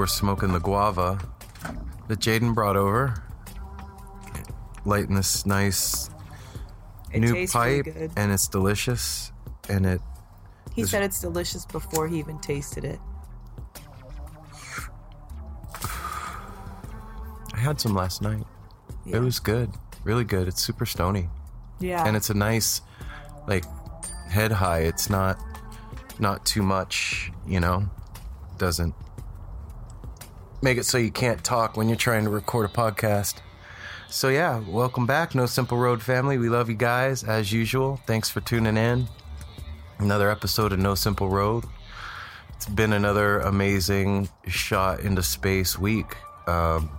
We're smoking the guava that Jaden brought over, lighting this nice It new really pipe, and it's delicious. And it, He said it's delicious before he even tasted it. I had some last night. Yeah. It was good, really good. It's super stony, yeah. and it's a nice, like, head high. It's not, not too much, you know. Doesn't make it so you can't talk when you're trying to record a podcast. So yeah, welcome back, No Simple Road family. We love you guys as usual. Thanks for tuning in. Another episode of No Simple Road. It's been another amazing shot into space week. Um,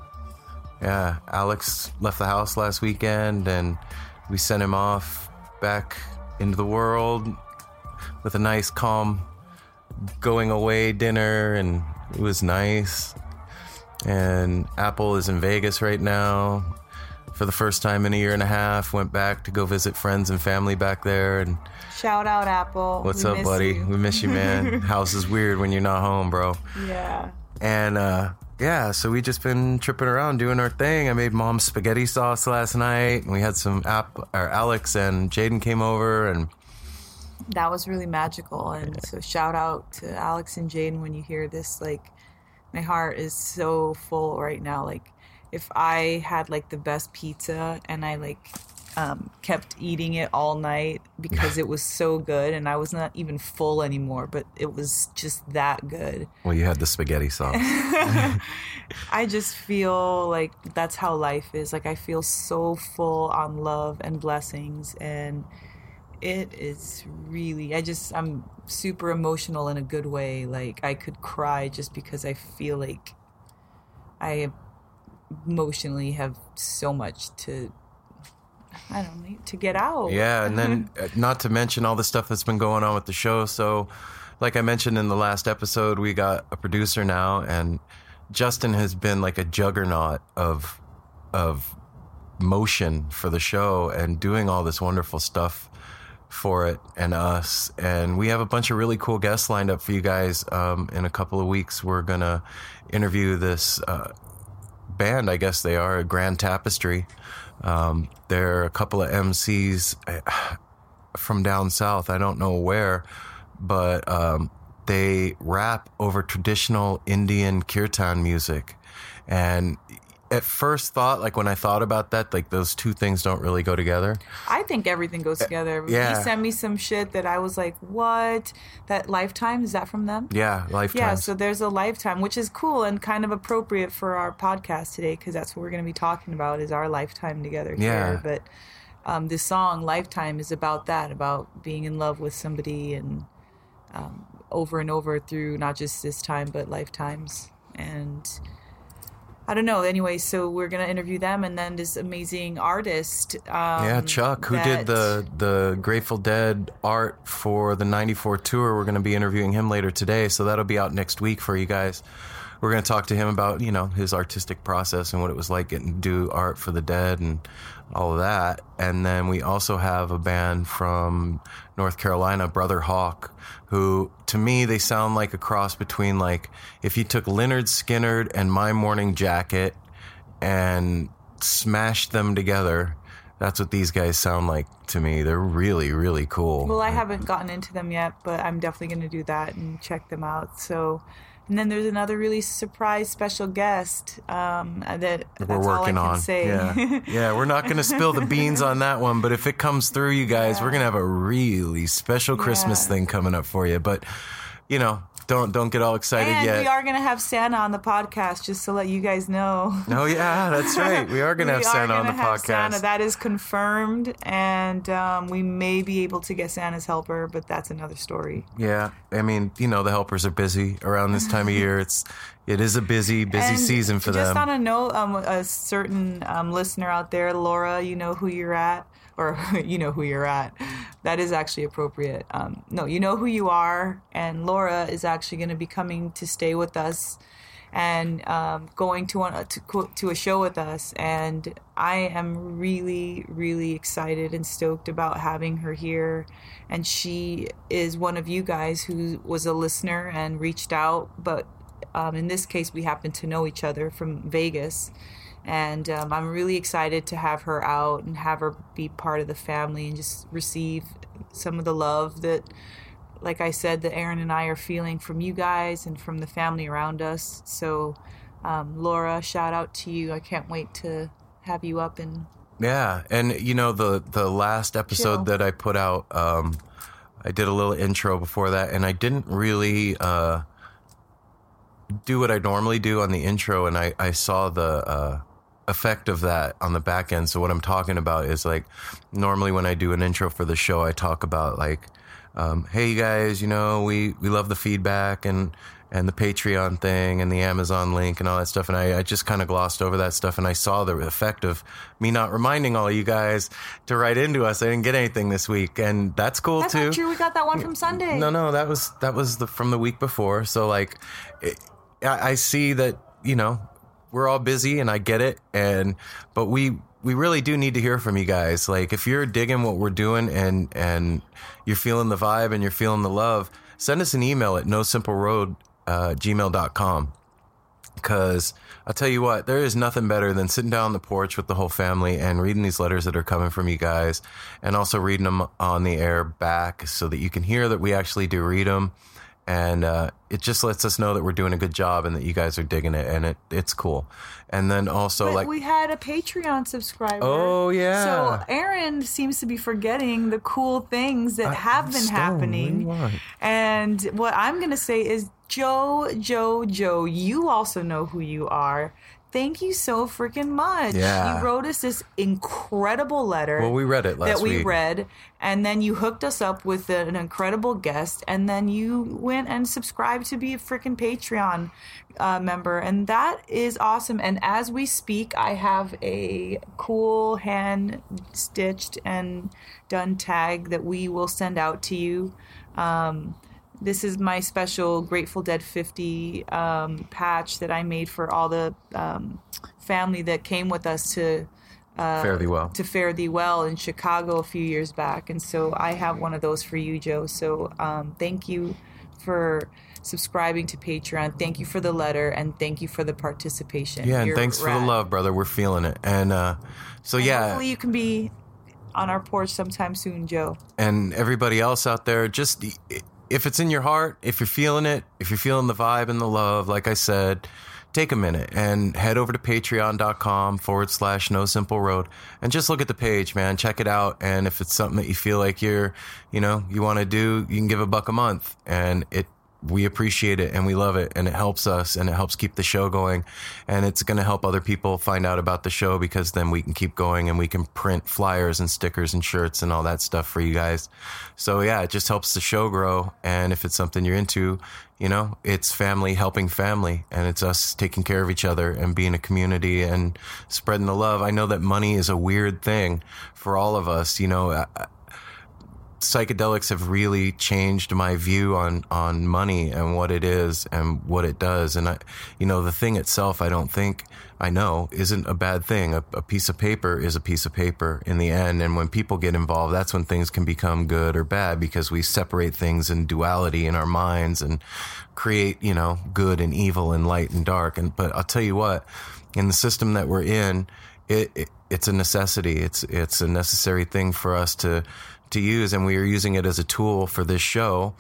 yeah, Alex left the house last weekend and we sent him off back into the world with a nice, calm going away dinner, and it was nice. And Apple is in Vegas right now for the first time in a year and a half. Went back to go visit friends and family back there. And Shout out, Apple. what's We up, buddy? you. We miss you, man. House is weird when you're not home, bro Yeah. and uh yeah, so we just been tripping around doing our thing. I made mom's spaghetti sauce last night, and we had some app. Or Alex and Jaden came over, and that was really magical. And so shout out to Alex and Jaden when you hear this. Like my heart is so full right now. Like if I had like the best pizza and I like um, kept eating it all night because it was so good and I was not even full anymore, but it was just that good. well, you had the spaghetti sauce. I just feel like that's how life is. Like I feel so full on love and blessings and it is really I just I'm super emotional in a good way. Like I could cry just because I feel like I emotionally have so much to I don't know to get out. Yeah, and then uh, not to mention all the stuff that's been going on with the show. So, like I mentioned in the last episode, we got a producer now, and Justin has been like a juggernaut of of motion for the show and doing all this wonderful stuff for it and us. And we have a bunch of really cool guests lined up for you guys. Um, in a couple of weeks, we're gonna interview this uh, band. I guess they are Grand Tapestry. Um, they're a couple of MCs uh, from down south. I don't know where, but um, they rap over traditional Indian kirtan music. And at first thought, like when I thought about that, like those two things don't really go together. I think everything goes together. yeah. He sent me some shit that I was like, "What? That Lifetime is that from them?" Yeah, lifetime. Yeah, so there's a lifetime, which is cool and kind of appropriate for our podcast today because that's what we're going to be talking about is our lifetime together Yeah. here. But um, this song "Lifetime" is about that, about being in love with somebody and um, over and over through not just this time but lifetimes. And I don't know. Anyway, so we're gonna interview them, and then this amazing artist. Um, yeah, Chuck, who that- did the the Grateful Dead art for the '94 tour. We're going to be interviewing him later today, so that'll be out next week for you guys. We're going to talk to him about you know his artistic process and what it was like getting to do art for the Dead and all of that. And then we also have a band from North Carolina, Brother Hawk, who to me they sound like a cross between like if you took Lynyrd Skynyrd and My Morning Jacket and smashed them together. That's what these guys sound like to me. They're really, really cool. Well, I haven't gotten into them yet, but I'm definitely going to do that and check them out. So, and then there's another really surprise special guest um, that we're all I working can on. say. Yeah. yeah, we're not going to spill the beans on that one, but if it comes through, you guys, we're going to have a really special Christmas Yeah. thing coming up for you. But, you know, don't don't get all excited and yet. we are going to have Santa on the podcast, just to let you guys know. oh yeah, that's right. We are going to have We are Santa on the gonna have podcast. Santa. That is confirmed, and um, we may be able to get Santa's helper, but that's another story. Yeah, I mean, you know, the helpers are busy around this time of year. It's it is a busy busy And season for just them. on a note, um, a certain um, listener out there, Laura, you know who you're at, or you know who you're at. That is actually appropriate. Um, no, you know who you are, and Laura is actually going to be coming to stay with us and um, going to, one, to to a show with us. And I am really, really excited and stoked about having her here. And she is one of you guys who was a listener and reached out, but um, in this case, we happen to know each other from Vegas. And um, I'm really excited to have her out and have her be part of the family and just receive some of the love that, like I said, that Aaron and I are feeling from you guys and from the family around us. So, um, Laura, shout out to you. I can't wait to have you up and Yeah, and you know the the last episode Chill. that I put out, um, I did a little intro before that, and I didn't really uh, do what I normally do on the intro, and I I saw the uh, effect of that on the back end. So what I'm talking about is like normally when I do an intro for the show, I talk about like, um, hey you guys, you know we we love the feedback and and the Patreon thing and the Amazon link and all that stuff. And I, I just kind of glossed over that stuff and I saw the effect of me not reminding all you guys to write into us. I didn't get anything this week and that's cool That's too. not true. We got that one from Sunday. No, no, that was that was the from the week before. So like, it, I, I see that you know we're all busy, and I get it. And but we we really do need to hear from you guys. Like, if you're digging what we're doing and and you're feeling the vibe and you're feeling the love, send us an email at no simple road uh, gmail.com Because I'll tell you what, there is nothing better than sitting down on the porch with the whole family and reading these letters that are coming from you guys and also reading them on the air back so that you can hear that we actually do read them. And uh, it just lets us know that we're doing a good job and that you guys are digging it and it, it's cool. And then also, But like, we had a Patreon subscriber. Oh, yeah. So Aaron seems to be forgetting the cool things that have been Stone, what do happening. And what I'm going to say is, Joe, Joe, Joe, you also know who you are. Thank you so freaking much. Yeah. You wrote us this incredible letter. well, we read it last that we week. read, and then you hooked us up with an incredible guest, and then you went and subscribed to be a freaking Patreon uh, member, and that is awesome. And as we speak, I have a cool hand stitched and done tag that we will send out to you. Um, this is my special Grateful Dead 50 um, patch that I made for all the um, family that came with us to Fare thee well. to Fare Thee Well in Chicago a few years back. And so I have one of those for you, Joe. So um, thank you for subscribing to Patreon. Thank you for the letter and thank you for the participation. Yeah, and You're thanks for the love, brother. We're feeling it. And uh, so, And yeah. Hopefully you can be on our porch sometime soon, Joe. and everybody else out there, just if it's in your heart, if you're feeling it, if you're feeling the vibe and the love, like I said, take a minute and head over to patreon.com forward slash no simple road and just look at the page, man. Check it out. And if it's something that you feel like you're, you know, you want to do, you can give a buck a month and it, we appreciate it and we love it and it helps us and it helps keep the show going and it's going to help other people find out about the show because then we can keep going and we can print flyers and stickers and shirts and all that stuff for you guys. So yeah it just helps the show grow and if it's something you're into you know it's family helping family and it's us taking care of each other and being a community and spreading the love. I know that money is a weird thing for all of us you know I- psychedelics have really changed my view on on money and what it is and what it does. And i you know the thing itself i don't think i know isn't a bad thing. A, a piece of paper is a piece of paper in the end. And when people get involved that's when things can become good or bad because we separate things in duality in our minds and create you know good and evil and light and dark. And but i'll tell you what in the system that we're in it, it it's a necessity. It's it's a necessary thing for us to to use, and we are using it as a tool for this show.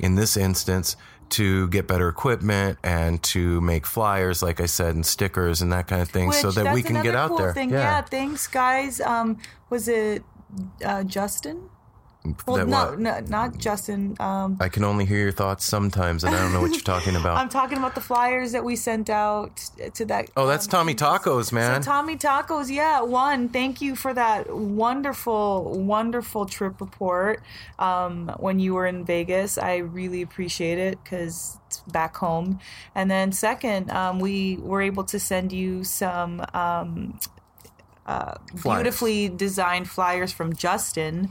In this instance, to get better equipment and to make flyers, like I said, and stickers and that kind of thing, so that we can get another out there. Thing. Yeah. thanks, guys. Um, was it uh, Justin? Well, no, no, not Justin. Um, I can only hear your thoughts sometimes, and I don't know what you're talking about. I'm talking about the flyers that we sent out to that. oh, that's um, Tommy Tacos, man. So Tommy Tacos, yeah, one. Thank you for that wonderful, wonderful trip report. Um, when you were in Vegas, I really appreciate it because it's back home. And then second, um, we were able to send you some um, uh, beautifully designed flyers from Justin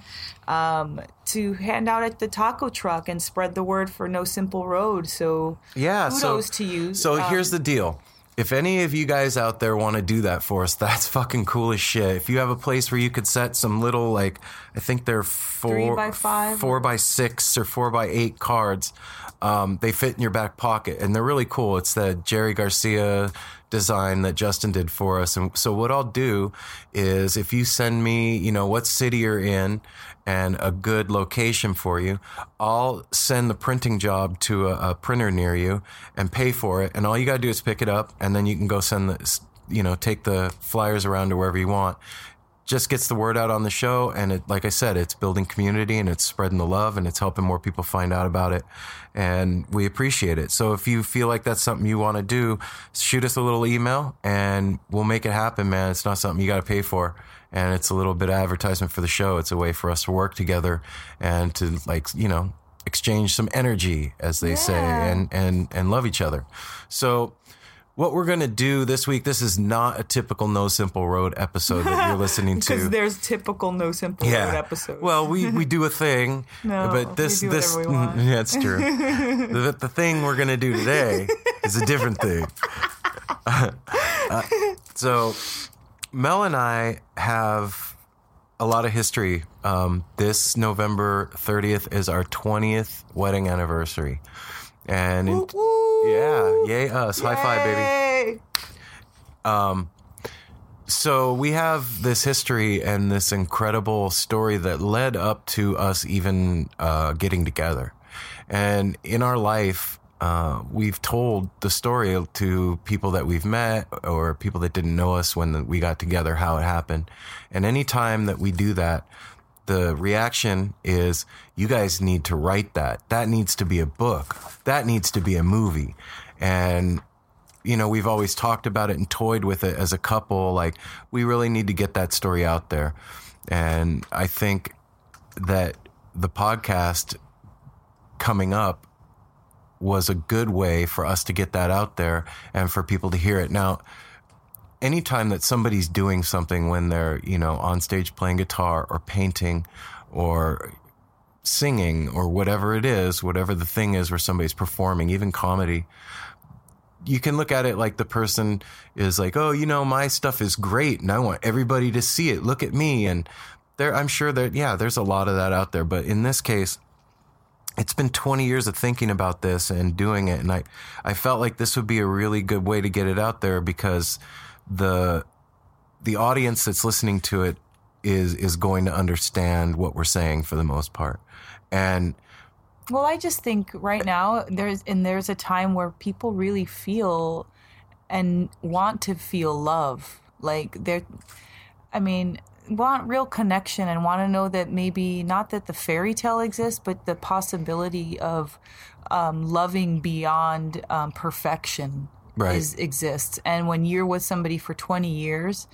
um, to hand out at the taco truck and spread the word for No Simple Road. So Yeah, so- to you. So Um, here's the deal. If any of you guys out there want to do that for us, that's fucking cool as shit. If you have a place where you could set some little, like, I think they're four Three by five? four by six or four by eight cards. Um, they fit in your back pocket and they're really cool. It's the Jerry Garcia design that Justin did for us. And so what I'll do is if you send me, you know, what city you're in and a good location for you, I'll send the printing job to a, a printer near you and pay for it. And all you got to do is pick it up and then you can go send the, you know, take the flyers around to wherever you want just gets the word out on the show and it like i said it's building community and it's spreading the love and it's helping more people find out about it and we appreciate it. So if you feel like that's something you want to do shoot us a little email and we'll make it happen man. It's not something you got to pay for and it's a little bit of advertisement for the show. It's a way for us to work together and to like you know exchange some energy as they say and and and love each other. So what we're going to do this week, this is not a typical No Simple Road episode that you're listening to. because there's typical No Simple Road episodes. Well, we, we do a thing, No, but this this want. yeah, it's true. the, the thing we're gonna do today is a different thing. Uh, so, Mel and I have a lot of history. Um, this November 30th is our 20th wedding anniversary, and in- yeah, yay us! High five, baby. Yay! so we have this history and this incredible story that led up to us even uh, getting together. And in our life, uh, we've told the story to people that we've met or people that didn't know us when we got together, how it happened. And anytime that we do that, the reaction is, you guys need to write that. That needs to be a book. That needs to be a movie. And you know, we've always talked about it and toyed with it as a couple. Like, we really need to get that story out there. And I think that the podcast coming up was a good way for us to get that out there and for people to hear it. Now, anytime that somebody's doing something when they're, you know, on stage playing guitar or painting or singing or whatever it is, whatever the thing is where somebody's performing, even comedy, you can look at it like the person is like, oh, you know, my stuff is great and I want everybody to see it. Look at me. And there, I'm sure that, yeah, there's a lot of that out there. But in this case, it's been 20 years of thinking about this and doing it. And I, I felt like this would be a really good way to get it out there because the, the audience that's listening to it is, is going to understand what we're saying for the most part. And, Well, I just think right now there's and there's a time where people really feel and want to feel love. Like they're I mean, want real connection and want to know that maybe not that the fairy tale exists, but the possibility of um, loving beyond um, perfection Right. is exists. And when you're with somebody for 20 years,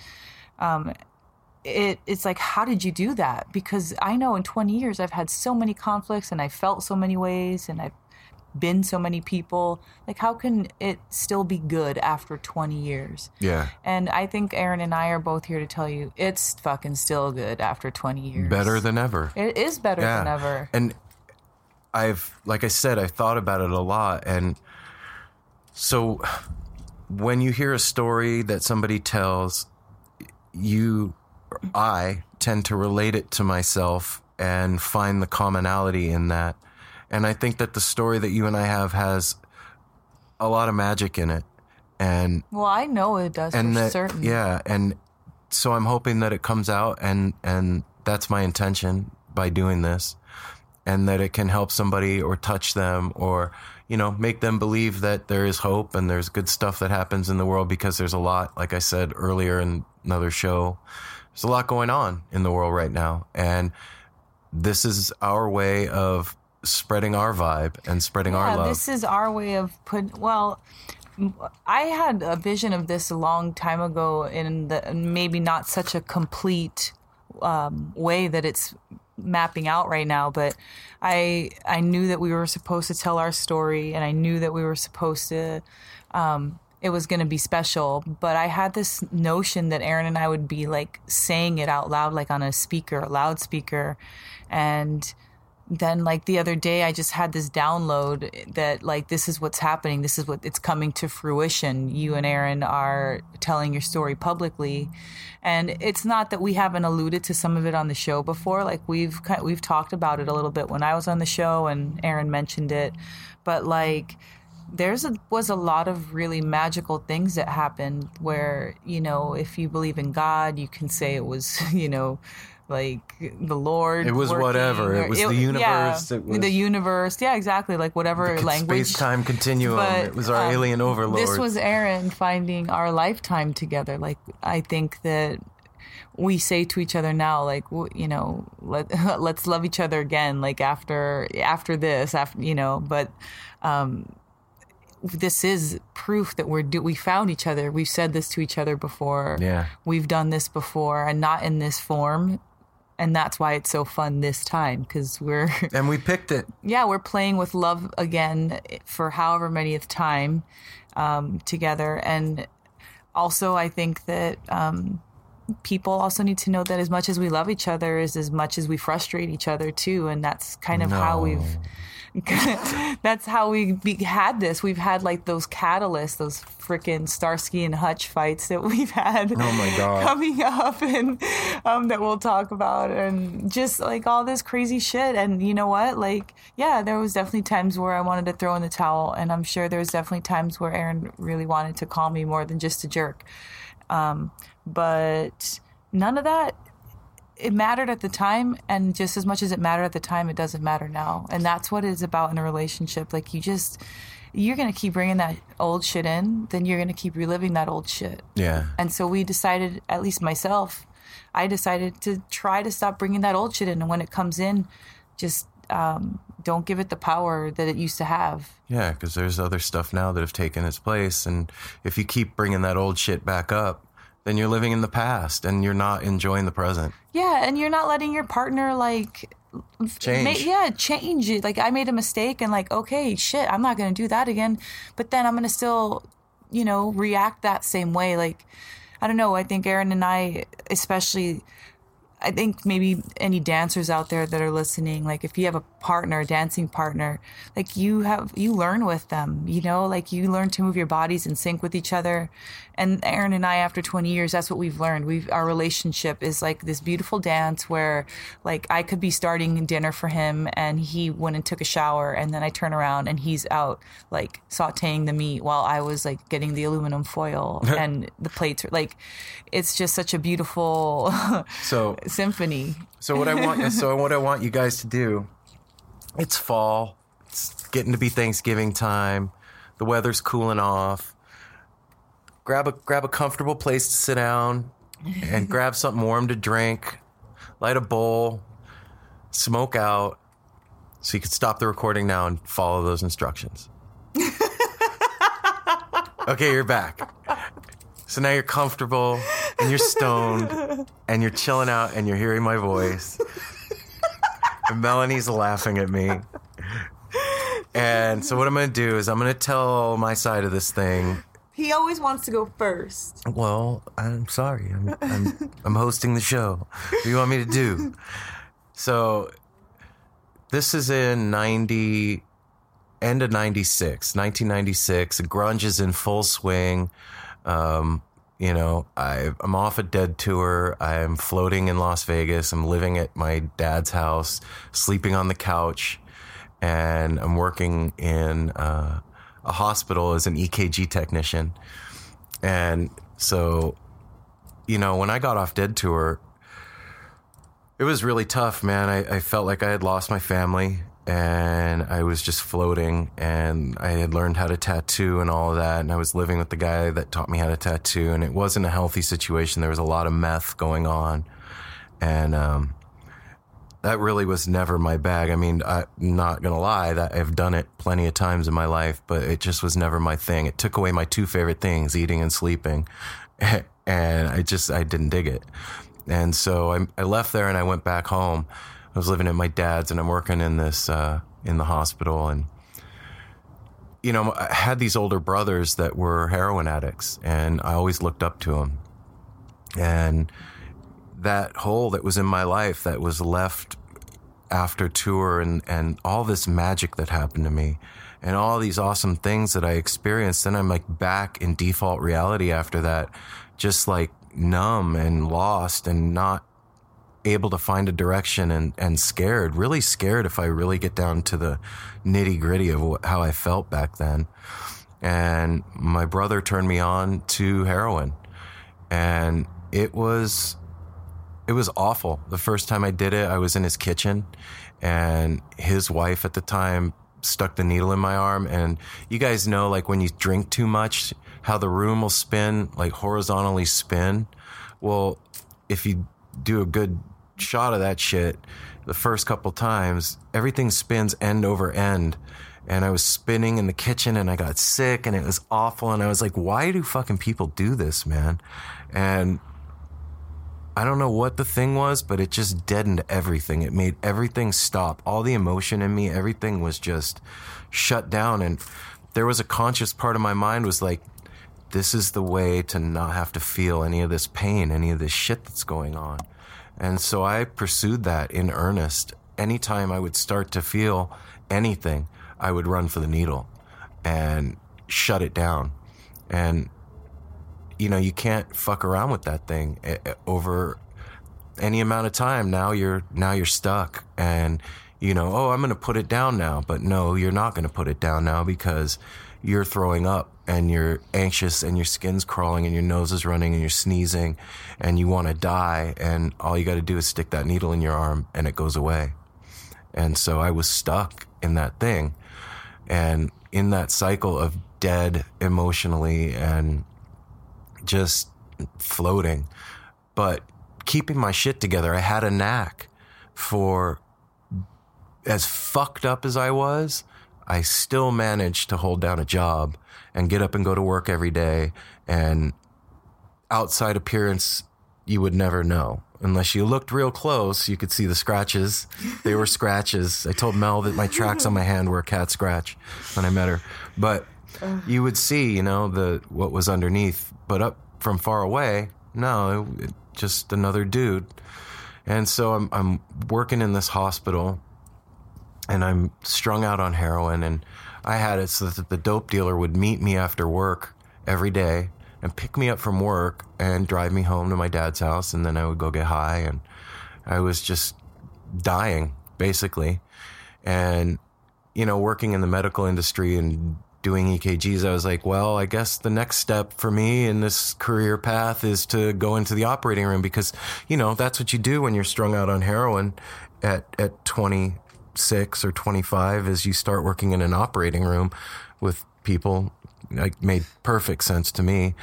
um, it it's like how did you do that because i know in 20 years i've had so many conflicts and i felt so many ways and i've been so many people like how can it still be good after 20 years yeah. and i think aaron and i are both here to tell you it's fucking still good after 20 years Better than ever. it is better than ever And I've, like I said, I thought about it a lot. And so when you hear a story that somebody tells, you, I tend to relate it to myself and find the commonality in that. And I think that the story that you and I have has a lot of magic in it. And well i know it does and for that certain yeah and so i'm hoping that it comes out and and that's my intention by doing this and that it can help somebody or touch them or you know make them believe that there is hope and there's good stuff that happens in the world because there's a lot like i said earlier in another show there's a lot going on in the world right now and this is our way of spreading our vibe and spreading our love this is our way of put. Well, I had a vision of this a long time ago, in the maybe not such a complete um, way that it's mapping out right now. But I I knew that we were supposed to tell our story, and I knew that we were supposed to. Um, it was going to be special, but I had this notion that Aaron and I would be like saying it out loud, like on a speaker, a loudspeaker, and then like the other day i just had this download that like this is what's happening. This is what it's coming to fruition. You and aaron are telling your story publicly. And it's not that we haven't alluded to some of it on the show before. Like we've we've talked about it a little bit when i was on the show and aaron mentioned it. But like there's a was a lot of really magical things that happened where you know if you believe in god you can say it was you know like the lord It was working, whatever. It or- was the yeah, universe. It was- the universe yeah exactly like whatever language space time continuum But, it was our um, alien overlord this was aaron finding our lifetime together like i think that we say to each other now like you know let let's love each other again like after after this after you know but um this is proof that we're do we found each other we've said this to each other before Yeah. we've done this before and not in this form and that's why it's so fun this time because we're and we picked it yeah, we're playing with love again for however many of time um, together. And also, I think that um, people also need to know that as much as we love each other is as much as we frustrate each other too. And that's kind of how we've that's how we be, had this. We've had like those catalysts, those freaking Starsky and Hutch fights that we've had. Oh my God. coming up and um, that we'll talk about, and just like all this crazy shit. And you know what? Like, yeah, there was definitely times where I wanted to throw in the towel, and I'm sure there was definitely times where Aaron really wanted to call me more than just a jerk. Um, but none of that it mattered at the time and just as much as it mattered at the time it doesn't matter now. And that's what it's about in a relationship. Like you just you're gonna keep bringing that old shit in then you're gonna keep reliving that old shit. Yeah. and so we decided at least myself i decided to try to stop bringing that old shit in. And when it comes in just um, don't give it the power that it used to have. Yeah, because there's other stuff now that have taken its place. And if you keep bringing that old shit back up, then you're living in the past and you're not enjoying the present. Yeah, and you're not letting your partner like Change. ma- yeah, change it. Like I made a mistake and like, okay, shit, I'm not gonna do that again. But then I'm gonna still, you know, react that same way. Like, I don't know. I think Aaron and I, especially, I think maybe any dancers out there that are listening, like if you have a partner, a dancing partner, like you have, you learn with them, you know, like you learn to move your bodies in sync with each other. And Aaron and I, after 20 years, that's what we've learned. We've, our relationship is like this beautiful dance where like I could be starting dinner for him and he went and took a shower and then I turn around and he's out like sauteing the meat while I was like getting the aluminum foil and the plates. are Like it's just such a beautiful So symphony. So what I want, so what I want you guys to do, it's fall, it's getting to be Thanksgiving time, the weather's cooling off. Grab a grab a comfortable place to sit down, and grab something warm to drink. Light a bowl, smoke out, so you can stop the recording now and follow those instructions. okay, you're back. So now you're comfortable and you're stoned and you're chilling out and you're hearing my voice. and Melanie's laughing at me. And so what I'm going to do is I'm going to tell my side of this thing. He always wants to go first. Well, I'm sorry. I'm I'm, I'm hosting the show. What do you want me to do? So this is in 90 end of 96, 1996. Grunge is in full swing. Um, you know, I, I'm off a dead tour. I'm floating in Las Vegas. I'm living at my dad's house, sleeping on the couch, and I'm working in uh, a hospital as an EKG technician. And so, you know, when I got off dead tour, it was really tough, man. I, I felt like I had lost my family and I was just floating and I had learned how to tattoo and all of that. And I was living with the guy that taught me how to tattoo and it wasn't a healthy situation. There was a lot of meth going on. And, um, that really was never my bag. I mean, I'm not gonna lie that I've done it plenty of times in my life, but it just was never my thing. It took away my two favorite things, eating and sleeping. And I just, I didn't dig it. And so I, I left there and I went back home. I was living at my dad's and I'm working in this, uh, in the hospital. And, you know, I had these older brothers that were heroin addicts and I always looked up to them. And that hole that was in my life that was left after tour and, and all this magic that happened to me and all these awesome things that I experienced. Then I'm like back in default reality after that, just like numb and lost and not able to find a direction and, and scared, really scared if I really get down to the nitty gritty of what, how I felt back then. And my brother turned me on to heroin and it was, it was awful. The first time I did it, I was in his kitchen and his wife at the time stuck the needle in my arm. And you guys know, like when you drink too much, how the room will spin, like horizontally spin. Well, if you do a good shot of that shit the first couple times, everything spins end over end. And I was spinning in the kitchen and I got sick and it was awful. And I was like, why do fucking people do this, man? And I don't know what the thing was, but it just deadened everything. It made everything stop. All the emotion in me, everything was just shut down. And there was a conscious part of my mind was like, this is the way to not have to feel any of this pain, any of this shit that's going on. And so I pursued that in earnest. anytime I would start to feel anything, I would run for the needle and shut it down. And you know, you can't fuck around with that thing eh, eh, over any amount of time. Now you're now you're stuck and you know, oh, I'm going to put it down now, but no, you're not going to put it down now because you're throwing up and you're anxious and your skin's crawling and your nose is running and you're sneezing and you want to die and all you got to do is stick that needle in your arm and it goes away. And so I was stuck in that thing and in that cycle of dead emotionally and just floating. But keeping my shit together, I had a knack for as fucked up as I was, I still managed to hold down a job and get up and go to work every day. And outside appearance, you would never know. Unless you looked real close, you could see the scratches. They were scratches. I told Mel that my tracks on my hand were a cat scratch when I met her. But you would see, you know, the what was underneath. But up from far away, no, it, just another dude. And so I'm I'm working in this hospital and I'm strung out on heroin. And I had it so that the dope dealer would meet me after work every day and pick me up from work and drive me home to my dad's house. And then I would go get high. And I was just dying, basically. And, you know, working in the medical industry and doing EKGs, I was like, well, I guess the next step for me in this career path is to go into the operating room because, you know, that's what you do when you're strung out on heroin at, at 20, six or 25 as you start working in an operating room with people like made perfect sense to me.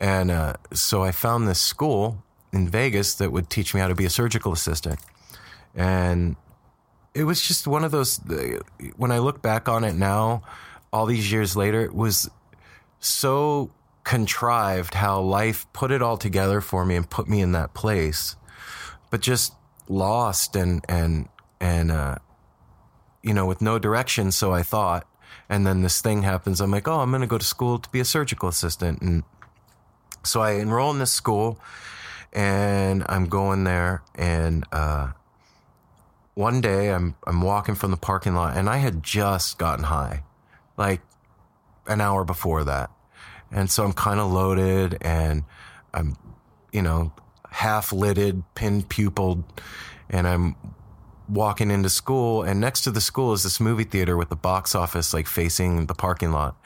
And uh, so i found this school in vegas that would teach me how to be a surgical assistant. And it was just one of those when i look back on it now all these years later it was so contrived how life put it all together for me and put me in that place but just lost and and and uh, you know, with no direction. So I thought, and then this thing happens. I'm like, oh, I'm going to go to school to be a surgical assistant. And so I enroll in this school and I'm going there. And, uh, one day I'm, I'm walking from the parking lot and I had just gotten high, like an hour before that. And so I'm kind of loaded and I'm, you know, half lidded, pin pupiled, and I'm walking into school, and next to the school is this movie theater with the box office like facing the parking lot.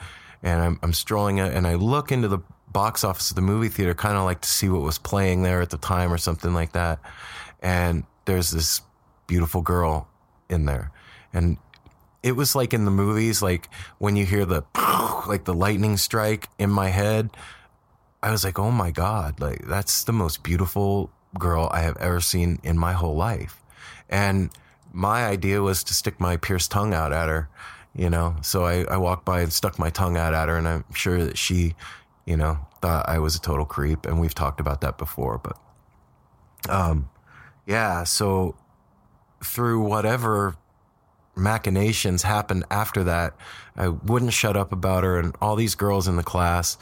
And I'm, I'm strolling it, and I look into the box office of the movie theater, kind of like to see what was playing there at the time or something like that. And there's this beautiful girl in there, and it was like in the movies, like when you hear the like the lightning strike in my head. I was like, oh my God, like that's the most beautiful girl I have ever seen in my whole life. And my idea was to stick my pierced tongue out at her, you know. So I, I walked by and stuck my tongue out at her, and I'm sure that she, you know, thought I was a total creep. And we've talked about that before, but, um, yeah. So through whatever machinations happened after that, I wouldn't shut up about her, and all these girls in the class.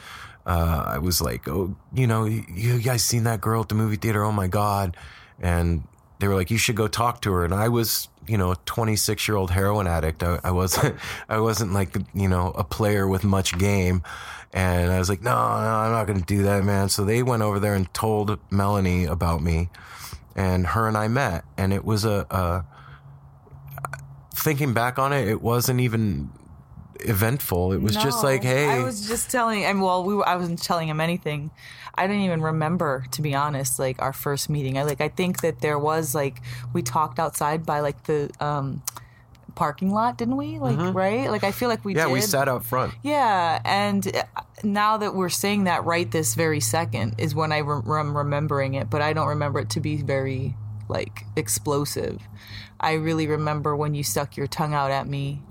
Uh, I was like, oh, you know, you guys seen that girl at the movie theater? Oh my god! And they were like, you should go talk to her. And I was, you know, a 26 year old heroin addict. I, I wasn't, I wasn't like, you know, a player with much game. And I was like, no, no, I'm not going to do that, man. So they went over there and told Melanie about me and her and I met. And it was a, a thinking back on it, it wasn't even eventful. It was no, just like, hey. I was just telling, and well, we, I wasn't telling him anything. I didn't even remember, to be honest, like our first meeting. I like, I think that there was like we talked outside by like the um, parking lot, didn't we? Like, mm-hmm. right? Like, I feel like we yeah, did. we sat out front. Yeah, and uh, now that we're saying that right this very second is when I am remembering it, but I don't remember it to be very like explosive. I really remember when you stuck your tongue out at me.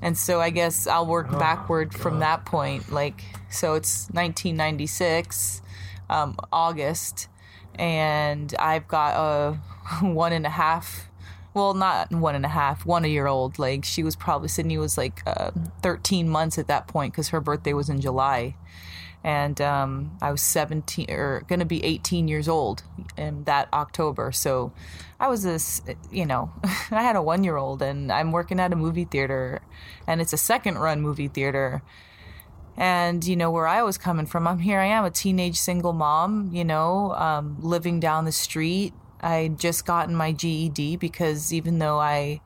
and so I guess I'll work oh, backward from that point. Like, so it's 1996, um, August, and I've got a one and a half. Well, not one and a half, one a year old. Like she was probably Sydney was like uh, 13 months at that point because her birthday was in July, and um, I was 17 or going to be 18 years old in that October. So I was this, you know, I had a one year old, and I'm working at a movie theater, and it's a second run movie theater. And you know where I was coming from. I'm here. I am a teenage single mom. You know, um, living down the street. I just gotten my GED because even though I,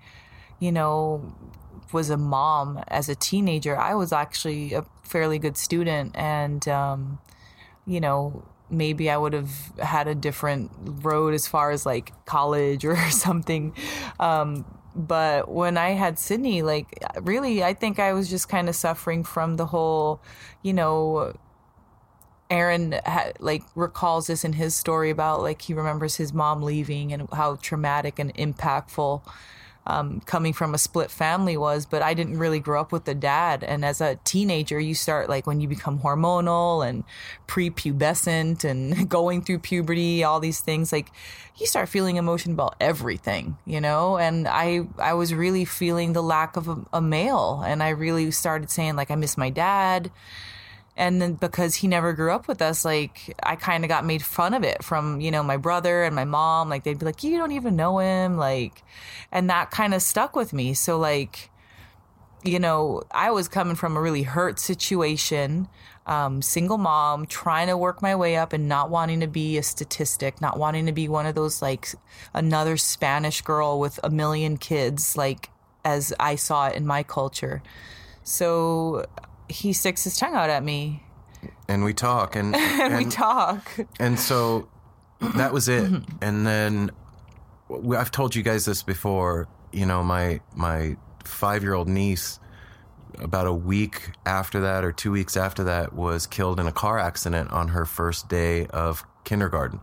you know, was a mom as a teenager, I was actually a fairly good student, and um, you know, maybe I would have had a different road as far as like college or something. Um, but when I had Sydney, like really, I think I was just kind of suffering from the whole, you know, Aaron ha- like recalls this in his story about like he remembers his mom leaving and how traumatic and impactful um, coming from a split family was, but I didn't really grow up with a dad. And as a teenager, you start like when you become hormonal and prepubescent and going through puberty, all these things, like you start feeling emotion about everything, you know? And I, I was really feeling the lack of a, a male. And I really started saying like, I miss my dad and then because he never grew up with us like i kind of got made fun of it from you know my brother and my mom. Like they'd be like you don't even know him like and that kind of stuck with me. So like you know i was coming from a really hurt situation um, single mom trying to work my way up and not wanting to be a statistic not wanting to be one of those like another spanish girl with a million kids like as i saw it in my culture. So he sticks his tongue out at me. And we talk and, and, we talk. and so that was it. And then i've told you guys this before you know my my five year old niece about a week after that or two weeks after that was killed in a car accident on her first day of kindergarten.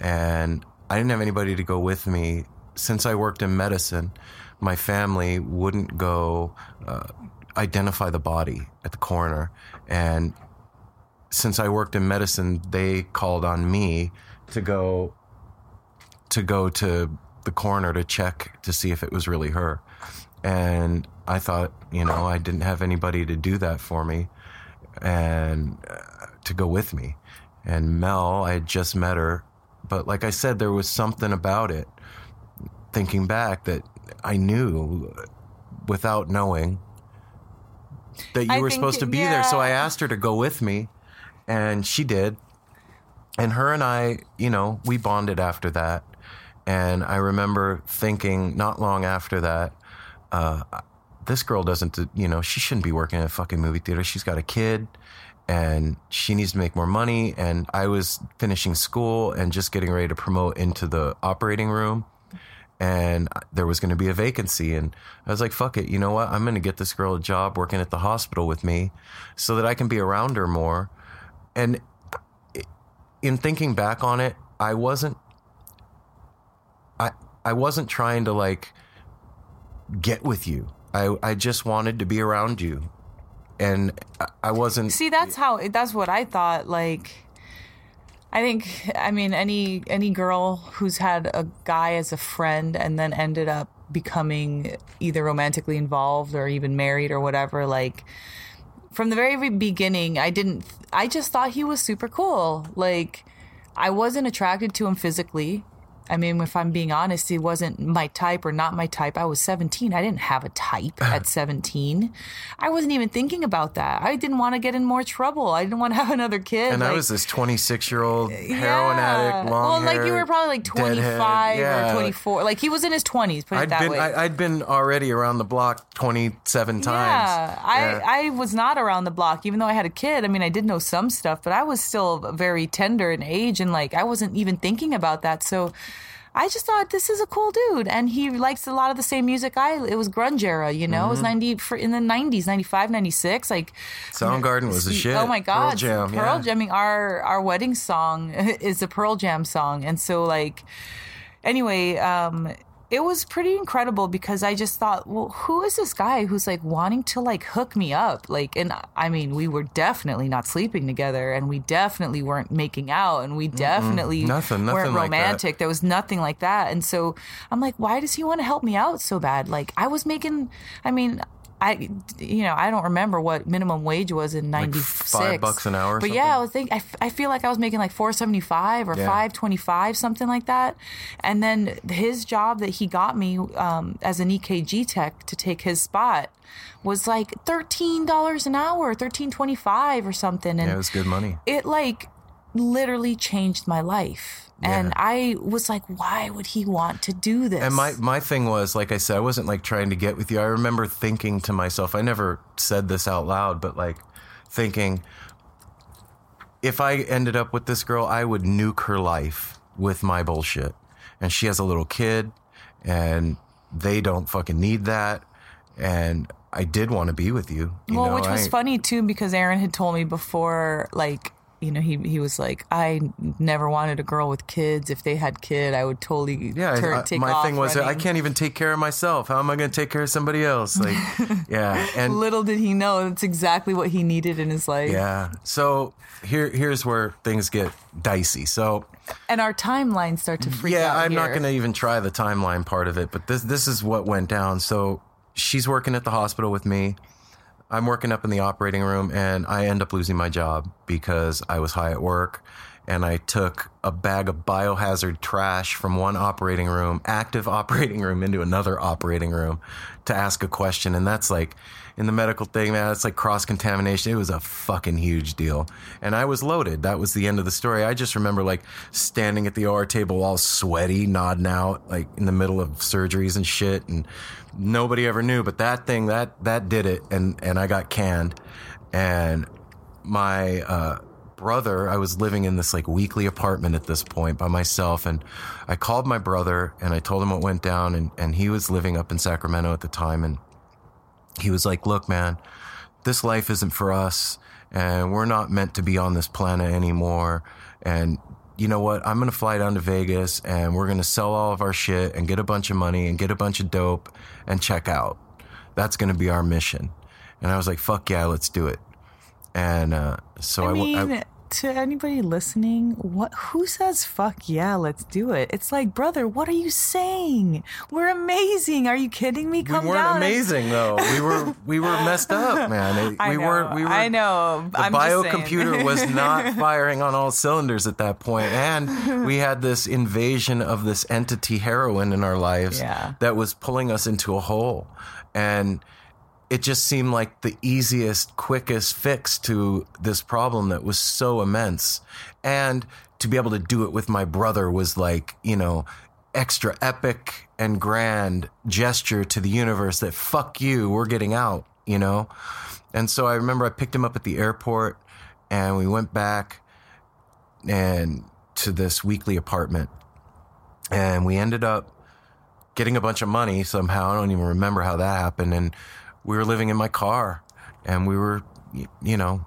And i didn't have anybody to go with me. Since i worked in medicine my family wouldn't go uh, identify the body at the coroner and since I worked in medicine, they called on me to go to go to the coroner to check to see if it was really her. And I thought, you know, I didn't have anybody to do that for me and uh, to go with me. And Mel, I had just met her, but like I said, there was something about it. Thinking back, that I knew without knowing that you I were supposed to be there. So I asked her to go with me, and she did. And her and I, you know, we bonded after that. And I remember thinking not long after that, uh, this girl doesn't, you know, she shouldn't be working at a fucking movie theater. She's got a kid and she needs to make more money. And I was finishing school and just getting ready to promote into the operating room. And there was going to be a vacancy. And I was like, fuck it. You know what? I'm going to get this girl a job working at the hospital with me so that I can be around her more. And in thinking back on it, I wasn't I I wasn't trying to like get with you. I I just wanted to be around you. And I- wasn't See, that's how. That's what I thought. Like, I think. I mean, any any girl who's had a guy as a friend and then ended up becoming either romantically involved or even married or whatever. Like, from the very beginning, I didn't. I just thought he was super cool. Like, I wasn't attracted to him physically. I mean, if I'm being honest, he wasn't my type or not my type. I was 17. I didn't have a type at 17. I wasn't even thinking about that. I didn't want to get in more trouble. I didn't want to have another kid. and I was this 26 year old heroin Yeah. addict, long Well, like you were probably like 25 Yeah, or 24. Like he was in his 20s, put it I'd that been way. I, I'd been already around the block 27 times. Yeah, Yeah. I, I was not around the block, even though I had a kid. I mean, I did know some stuff, but I was still very tender in age, and like I wasn't even thinking about that. So I just thought this is a cool dude, and he likes a lot of the same music I. It was grunge era, you know. It Mm-hmm. was ninety for in the nineties, 95, 96. Like Soundgarden was the shit. Oh my god, Pearl Jam. Pearl yeah. Jam. I mean, our our wedding song is a Pearl Jam song, and so like, anyway, um, it was pretty incredible because I just thought, well, who is this guy who's like wanting to like hook me up? Like, and I mean, we were definitely not sleeping together, and we definitely weren't making out, and we definitely Nothing- nothing weren't like romantic. There was nothing like that, and so I'm like, why does he want to help me out so bad? Like, I was making, I mean. I, you know, I don't remember what minimum wage was in '96. five bucks an hour or But something? yeah, I was think I, f- I feel like I was making like 475 or Yeah. 525, something like that. And then his job that he got me um, as an EKG tech to take his spot was like thirteen dollars an hour, thirteen twenty five or something. And Yeah, it was good money. it like literally changed my life. And Yeah. I was like, why would he want to do this? And my my thing was, like I said, I wasn't like trying to get with you. I remember thinking to myself, I never said this out loud, but like thinking, if I ended up with this girl, I would nuke her life with my bullshit. And she has a little kid, and they don't fucking need that. And I did want to be with you. you well, know, which was I- funny too because Aaron had told me before, like you know, he he was like, I never wanted a girl with kids. If they had kid, I would totally Yeah, turn, I- take my off thing was I can't even take care of myself. How am I going to take care of somebody else? Like, yeah, and Little did he know that's exactly what he needed in his life. Yeah. So here, here's where things get dicey. So And our timelines start to freak yeah, out. I'm not going to even try the timeline part of it, but this this is what went down. So she's working at the hospital with me. I'm working up in the operating room, and I end up losing my job because I was high at work. And I took a bag of biohazard trash from one operating room, active operating room, into another operating room to ask a question. And that's like, in the medical thing, man, it's like cross contamination. It was a fucking huge deal. And I was loaded. That was the end of the story. I just remember like standing at the OR table all sweaty, nodding out, like in the middle of surgeries and shit. And nobody ever knew. But that thing, that, that did it. And, and I got canned. And my, uh, brother, I was living in this like weekly apartment at this point by myself. And I called my brother and I told him what went down. And, and he was living up in Sacramento at the time. And he was like, look, man, this life isn't for us. And we're not meant to be on this planet anymore. And you know what? I'm going to fly down to Vegas and we're going to sell all of our shit and get a bunch of money and get a bunch of dope and check out. That's going to be our mission. And I was like, fuck yeah, let's do it. And uh, so I mean, to anybody listening, what who says fuck yeah, let's do it? It's like, brother, what are you saying? We're amazing. Are you kidding me? we weren't down. amazing though. We were we were messed up, man. It- we know, weren't. We were. I know. The I'm biocomputer was not firing on all cylinders at that point, and we had this invasion of this entity heroin in our lives Yeah. that was pulling us into a hole, and it just seemed like the easiest, quickest fix to this problem that was so immense. And to be able to do it with my brother was like, you know, extra epic and grand gesture to the universe that fuck you, we're getting out, you know? And so I remember I picked him up at the airport and we went back and to this weekly apartment and we ended up getting a bunch of money somehow. I don't even remember how that happened. And we were living in my car and we were, you know,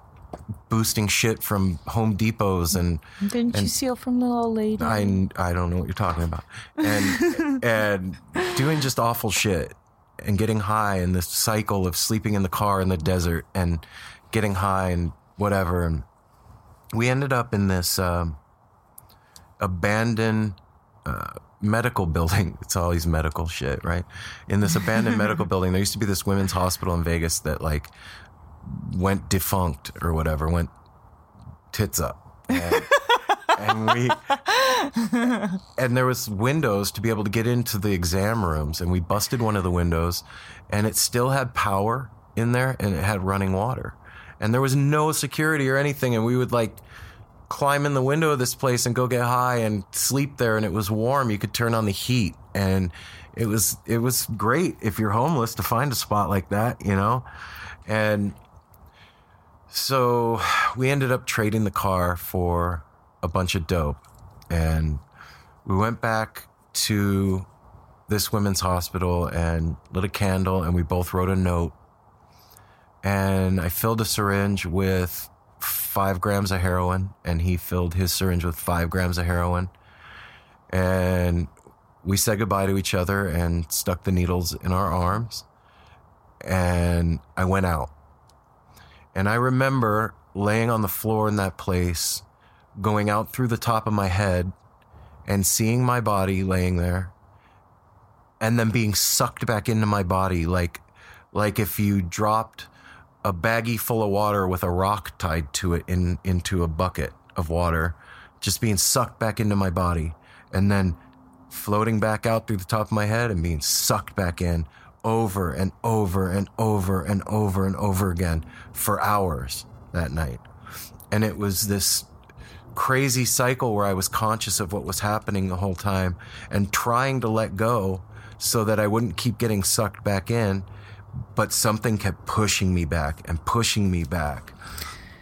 boosting shit from Home Depots and Didn't you steal from the old lady? I, I don't know what you're talking about. And, and doing just awful shit and getting high in this cycle of sleeping in the car in the desert and getting high and whatever. And we ended up in this um, abandoned uh, medical building. It's always medical shit, right? In this abandoned medical building, there used to be this women's hospital in Vegas that like went defunct or whatever, went tits up. And, and we and there was windows to be able to get into the exam rooms and we busted one of the windows and it still had power in there and it had running water and there was no security or anything and we would like climb in the window of this place and go get high and sleep there and it was warm. You could turn on the heat and it was it was great if you're homeless to find a spot like that you know? And so we ended up trading the car for a bunch of dope and we went back to this women's hospital and lit a candle and we both wrote a note and i filled a syringe with five grams of heroin and he filled his syringe with five grams of heroin. And we said goodbye to each other and stuck the needles in our arms and i went out. And i remember laying on the floor in that place going out through the top of my head and seeing my body laying there and then being sucked back into my body like like if you dropped a baggie full of water with a rock tied to it in into a bucket of water, just being sucked back into my body, and then floating back out through the top of my head and being sucked back in over and over and over and over and over again for hours that night. And it was this crazy cycle where I was conscious of what was happening the whole time and trying to let go so that I wouldn't keep getting sucked back in. But something kept pushing me back and pushing me back.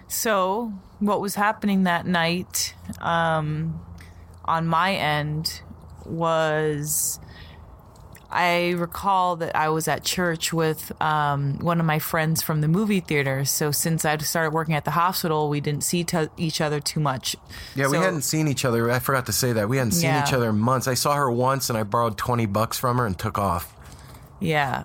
So, what was happening that night um, on my end was I recall that I was at church with um, one of my friends from the movie theater. So, since I started working at the hospital, we didn't see t- each other too much. Yeah, we hadn't seen each other. I forgot to say that. We hadn't seen Yeah. each other in months. I saw her once and I borrowed 20 bucks from her and took off. Yeah.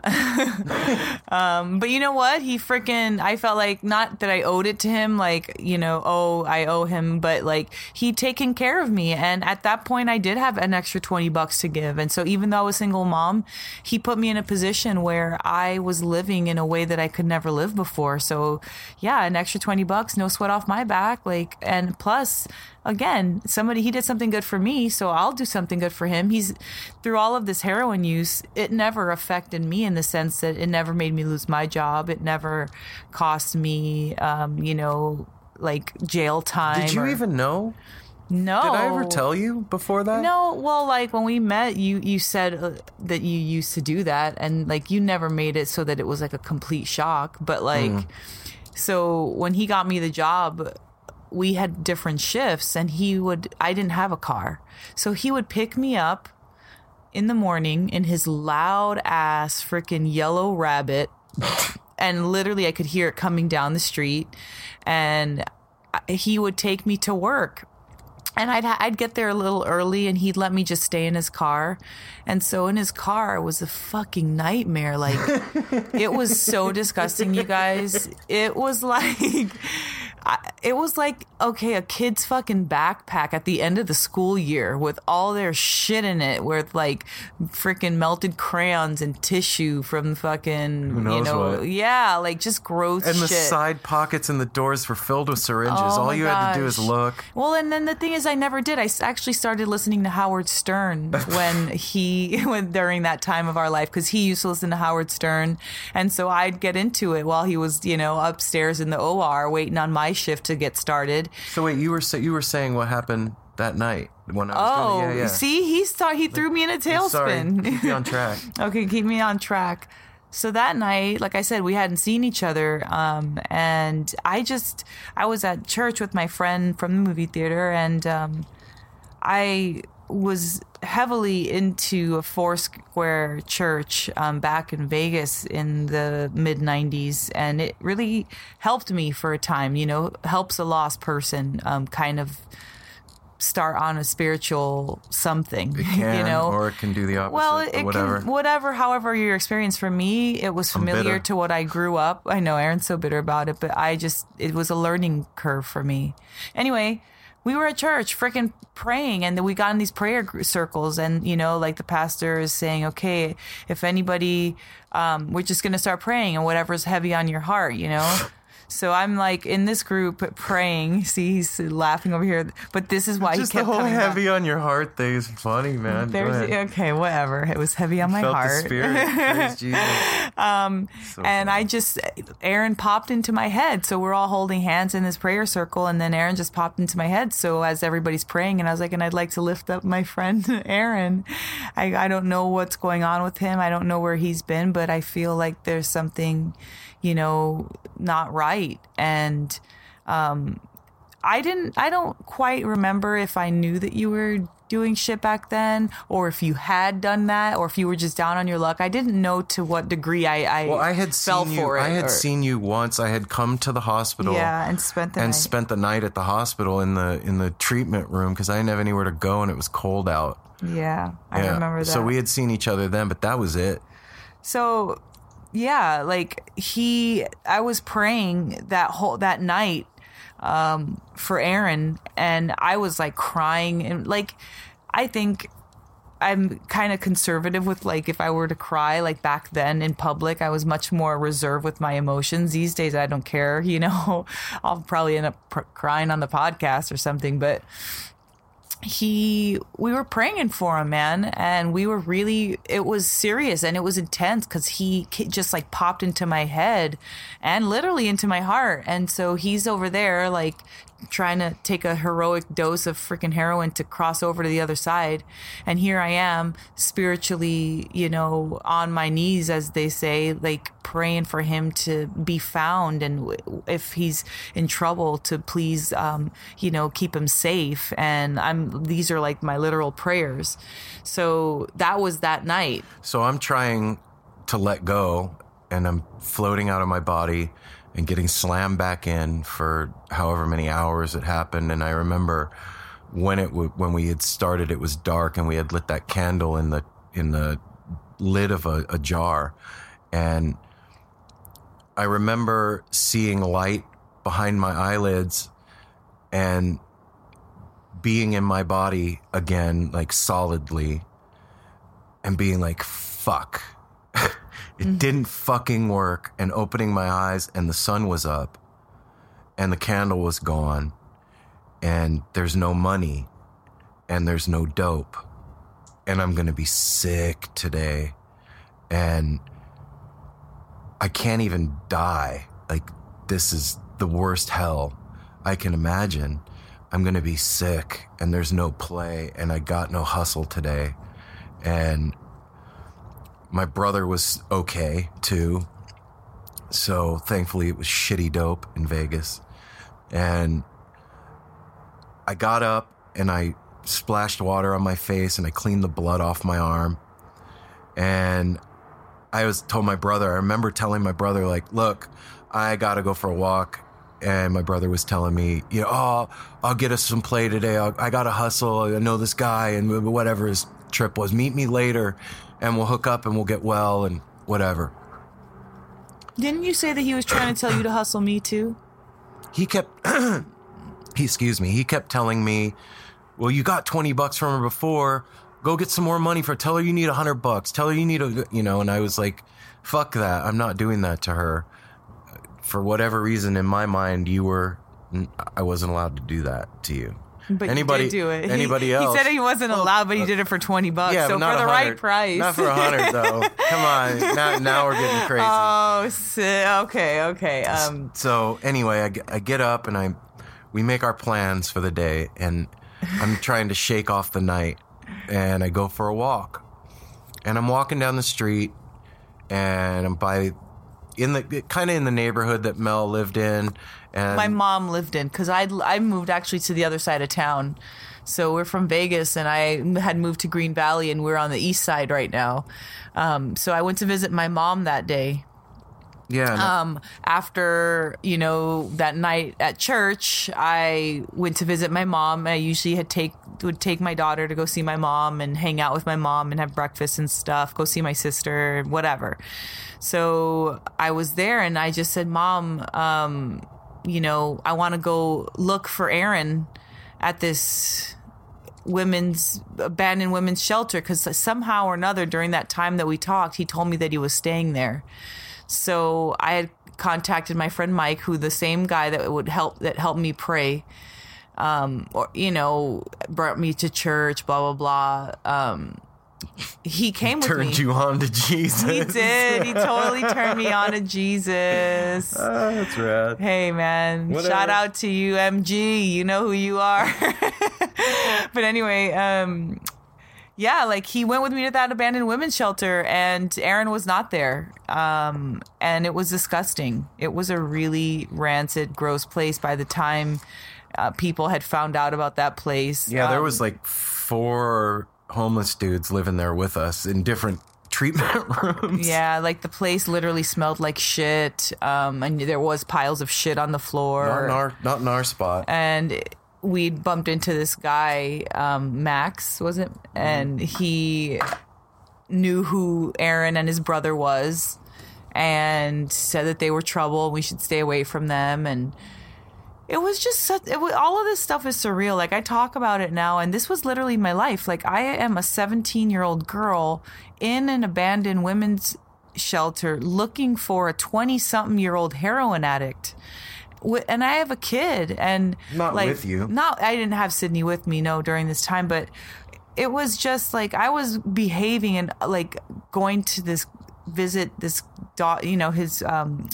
um, but you know what? He freaking, I felt like not that I owed it to him, like, you know, oh, I owe him, but like he'd taken care of me. And at that point, I did have an extra 20 bucks to give. And so even though I was single mom, he put me in a position where I was living in a way that I could never live before. So yeah, an extra 20 bucks, no sweat off my back. Like, and plus, again, somebody he did something good for me, so I'll do something good for him. He's through all of this heroin use, it never affected me in the sense that it never made me lose my job. It never cost me, um, you know, like jail time. Did you or- even know? No. Did I ever tell you before that? No, well, like when we met, you you said uh, that you used to do that, and like you never made it so that it was like a complete shock. But like, so when he got me the job, we had different shifts, and he would. I didn't have a car, so he would pick me up in the morning in his loud ass freaking yellow rabbit, and literally I could hear it coming down the street, and he would take me to work and I'd I'd get there a little early, and he'd let me just stay in his car. And so in his car it was a fucking nightmare. Like it was so disgusting, you guys. It was like. I, it was like okay, a kid's fucking backpack at the end of the school year with all their shit in it, with like freaking melted crayons and tissue from fucking you know, what. yeah, like just gross And the shit. side pockets and the doors were filled with syringes. Oh All you had to do is look. Well, and then the thing is, I never did. i actually started listening to Howard Stern when he, when during that time of our life, because he used to listen to Howard Stern, and so I'd get into it while he was, you know, upstairs in the OR waiting on my shift to get started. So wait, you were say, you were saying what happened that night when I was Oh, doing? Yeah, yeah. see, he start he threw me in a Sorry, tailspin. keep you on track. Okay, keep me on track. So that night, like I said, we hadn't seen each other. Um, and I just, I was at church with my friend from the movie theater, and um, I was heavily into a Foursquare church um, back in Vegas in the mid 90s. And it really helped me for a time, you know, helps a lost person um, kind of start on a spiritual something, can, you know? or it can do the opposite. Well, it whatever. can whatever. However, your experience for me, it was familiar to what I grew up. I know Aaron's so bitter about it, but I just it was a learning curve for me. Anyway, we were at church, freaking praying, and then we got in these prayer circles, and you know, like the pastor is saying, okay, if anybody, um, we're just gonna start praying, and whatever's heavy on your heart, you know. So I'm like in this group praying. See, he's laughing over here, but this is why Just he the kept whole coming back. heavy on your heart thing is funny, man. There's okay, whatever. It was heavy on my Felt heart. the spirit. Praise Jesus. Um, and I just Aaron popped into my head. So we're all holding hands in this prayer circle and then Aaron just popped into my head. So as everybody's praying and I was like, and I'd like to lift up my friend Aaron. I, I don't know what's going on with him. I don't know where he's been, but I feel like there's something, you know, not right. And um I didn't I don't quite remember if I knew that you were doing shit back then or if you had done that or if you were just down on your luck. I didn't know to what degree I, I Well, I had fell seen you. for it. I had or- seen you once. I had come to the hospital. Yeah, and spent the and night. spent the night at the hospital in the in the treatment room because I didn't have anywhere to go and it was cold out. yeah, I remember that. So we had seen each other then, but that was it. So yeah, like he I was praying that whole that night um for Aaron and I was like crying and like I think I'm kind of conservative with like if I were to cry like back then in public I was much more reserved with my emotions. These days I don't care you know? I'll probably end up pr- crying on the podcast or something but he we were praying for him man and we were really it was serious and it was intense because he just like popped into my head and literally into my heart. And so he's over there like trying to take a heroic dose of freaking heroin to cross over to the other side. And here i am spiritually you know on my knees as they say like praying for him to be found. And if he's in trouble to please um, you know keep him safe. And i'm these are like my literal prayers. So that was that night. So I'm trying to let go and I'm floating out of my body and getting slammed back in for however many hours it happened. And I remember when it w- when we had started, it was dark and we had lit that candle in the in the lid of a, a jar, and I remember seeing light behind my eyelids and being in my body again, like solidly, and being like, fuck. it mm-hmm. didn't fucking work. And opening my eyes, and the sun was up, and the candle was gone, and there's no money, and there's no dope, and I'm gonna be sick today. And I can't even die. Like, this is the worst hell I can imagine. I'm gonna be sick, and there's no play, and I got no hustle today. And my brother was okay too. So thankfully, it was shitty dope in Vegas. And I got up and I splashed water on my face and I cleaned the blood off my arm. And I was told my brother, I remember telling my brother, like, look, I got to go for a walk. And my brother was telling me, you know, oh, I'll get us some play today. I'll, I got to hustle. I know this guy and whatever his trip was. Meet me later and we'll hook up and we'll get well and whatever. didn't you say that he was trying to tell you to hustle me too He kept, he, excuse me, he kept telling me, well, you got 20 bucks from her before. Go get some more money for her. Tell her you need 100 bucks. Tell her you need a, you know, and I was like, fuck that. I'm not doing that to her. For whatever reason, in my mind, you were, I wasn't allowed to do that to you. But Anybody- you did do it. Anybody he, else? He said he wasn't allowed, but he did it for twenty bucks. Yeah, so for the right price. Not for a hundred though. Come on, now, now we're getting crazy. Oh, okay, okay. Um, so anyway, I, get- I get up and I, we make our plans for the day, and I'm trying to shake off the night, and I go for a walk, and I'm walking down the street, and I'm by, in the kind of in the neighborhood that Mel lived in, and my mom lived in because I I moved actually to the other side of town. So we're from Vegas, and I had moved to Green Valley, and we're on the east side right now. Um, so I went to visit my mom that day. Yeah, Um, after you know that night at church, I went to visit my mom. I usually had take would take my daughter to go see my mom and hang out with my mom and have breakfast and stuff. Go see my sister, whatever. So I was there, and I just said, "Mom, um, you know, I want to go look for Aaron at this." women's abandoned women's shelter because somehow or another during that time that we talked he told me that he was staying there so I had contacted my friend Mike, who the same guy that would help that helped me pray, um, or you know, brought me to church, blah blah blah. Um, he came with me. turned you on to Jesus. He did. He totally turned me on to Jesus. Ah, that's rad. Hey man, Whatever. shout out to you, MG. You know who you are. but anyway, um, yeah, like he went with me to that abandoned women's shelter, and Aaron was not there. Um, and it was disgusting. It was a really rancid, gross place. By the time uh, people had found out about that place, Yeah, there Um, was like four homeless dudes living there with us in different treatment rooms. Yeah, like the place literally smelled like shit, um, and there was piles of shit on the floor. Not in our not in our spot. and we bumped into this guy, um, Max, was it? And he knew who Aaron and his brother was, and said that they were trouble. We should stay away from them. And it was just such, it was, all of this stuff is surreal. Like I talk about it now, and this was literally my life. Like I am a 17 year old girl in an abandoned women's shelter looking for a 20 something year old heroin addict. Wi- And I have a kid, and Not like, with you. Not, I didn't have Sydney with me, no, during this time, but it was just like I was behaving and like going to this visit this dog, you know, his um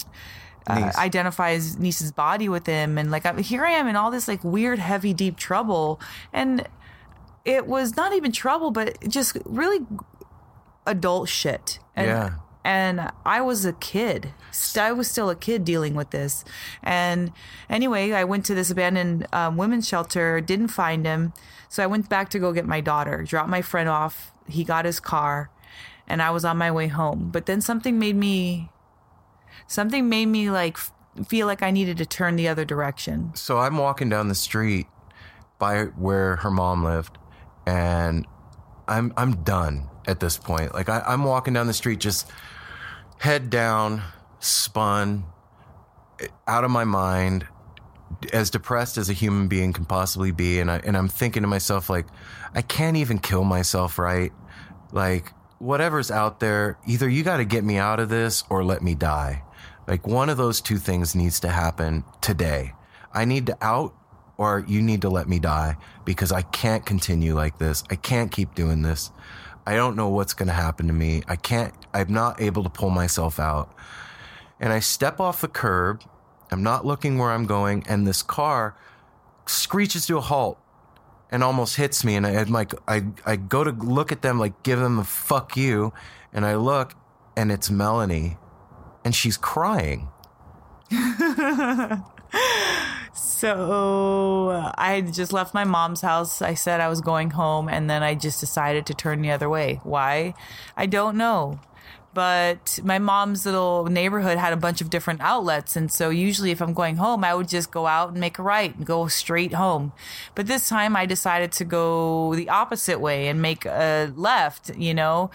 uh, identify his niece's body with him and like I'm, here I am in all this like weird heavy deep trouble and it was not even trouble but just really adult shit and, Yeah. And I was a kid. I was still a kid dealing with this. And anyway I went to this abandoned um, women's shelter didn't find him. So I went back to go get my daughter dropped my friend off. He got his car and I was on my way home. But then something made me something made me like feel like I needed to turn the other direction. So I'm walking down the street by where her mom lived, and I'm I'm done at this point. Like I, I'm walking down the street, just head down, spun, out of my mind, as depressed as a human being can possibly be, and I and I'm thinking to myself like, I can't even kill myself, right? Like whatever's out there, either you got to get me out of this or let me die. Like one of those two things needs to happen today. I need to out or you need to let me die because I can't continue like this. I can't keep doing this. I don't know what's going to happen to me. I can't, I'm not able to pull myself out. And I step off the curb. I'm not looking where I'm going. And this car screeches to a halt and almost hits me. And I, I'm like, I, I go to look at them, like give them a fuck you. And I look and it's Melanie and she's crying. So I just left my mom's house. I said I was going home, and then I just decided to turn the other way. Why? I don't know. But my mom's little neighborhood had a bunch of different outlets. And so usually, if I'm going home, I would just go out and make a right and go straight home. But this time, I decided to go the opposite way and make a left, you know?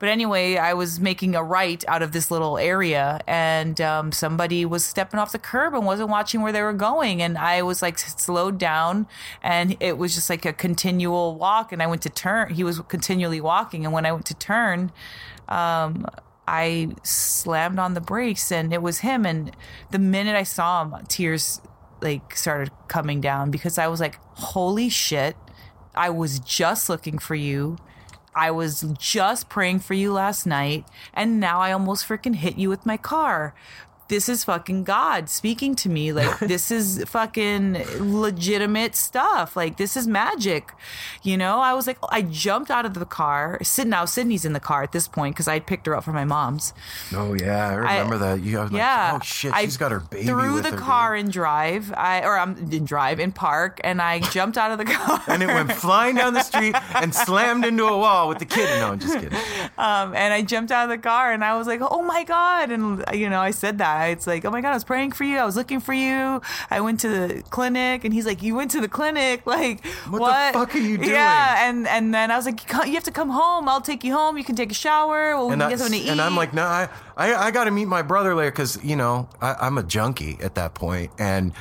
But anyway, I was making a right out of this little area, and um, somebody was stepping off the curb and wasn't watching where they were going. And I was like slowed down, and it was just like a continual walk. And I went to turn, he was continually walking. And when I went to turn, um, I slammed on the brakes, and it was him. And the minute I saw him, tears like started coming down because I was like, holy shit. I was just looking for you. I was just praying for you last night, and now I almost freaking hit you with my car. This is fucking God speaking to me. Like, this is fucking legitimate stuff. Like, this is magic. You know, I was like, I jumped out of the car. Sid, now Sydney's in the car at this point because I had picked her up from my mom's. Oh yeah, I remember that. You, I was yeah. like, oh shit, I she's got her baby threw the her, car dude. in drive. I or I'm in drive in park, and I jumped out of the car. and it went flying down the street and slammed into a wall with the kid. No, I'm just kidding. Um, and I jumped out of the car and I was like, oh my God. And, you know, I said that. It's like, oh my God, I was praying for you. I was looking for you. I went to the clinic. And he's like, you went to the clinic? Like, What what? the fuck are you doing? Yeah. And, and then I was like, you have to come home. I'll take you home. You can take a shower. We'll And, get something to eat. and I'm like, no, I, I, I got to meet my brother later because you know I, I'm a junkie at that point, and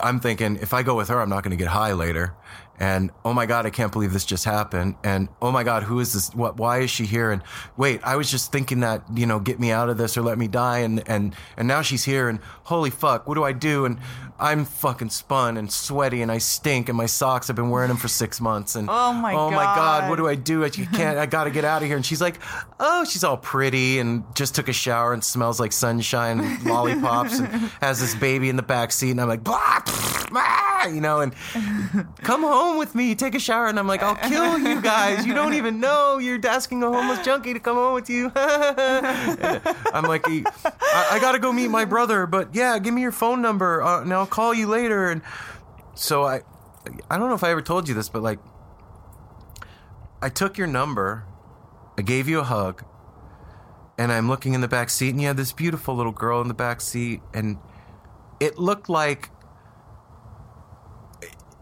I'm thinking if I go with her, I'm not going to get high later. And oh my god, I can't believe this just happened. And oh my god, who is this? What? Why is she here? And wait, I was just thinking that you know, get me out of this or let me die. And and and now she's here. And holy fuck, what do I do? And I'm fucking spun and sweaty and I stink and my socks. I've been wearing them for six months. And Oh my oh my god, what do I do? I can't. I got to get out of here. And she's like, oh, she's all pretty and just took a shower and smells like sunshine and lollipops and has this baby in the back seat. And I'm like, blah, pfft, ah, you know, and come home with me, take a shower. And I'm like, I'll kill you guys. You don't even know you're asking a homeless junkie to come home with you. I'm like, I, I got to go meet my brother, but yeah, give me your phone number uh, and I'll call you later. And so I, I don't know if I ever told you this, but like, I took your number, I gave you a hug, and I'm looking in the back seat, and you had this beautiful little girl in the back seat, and it looked like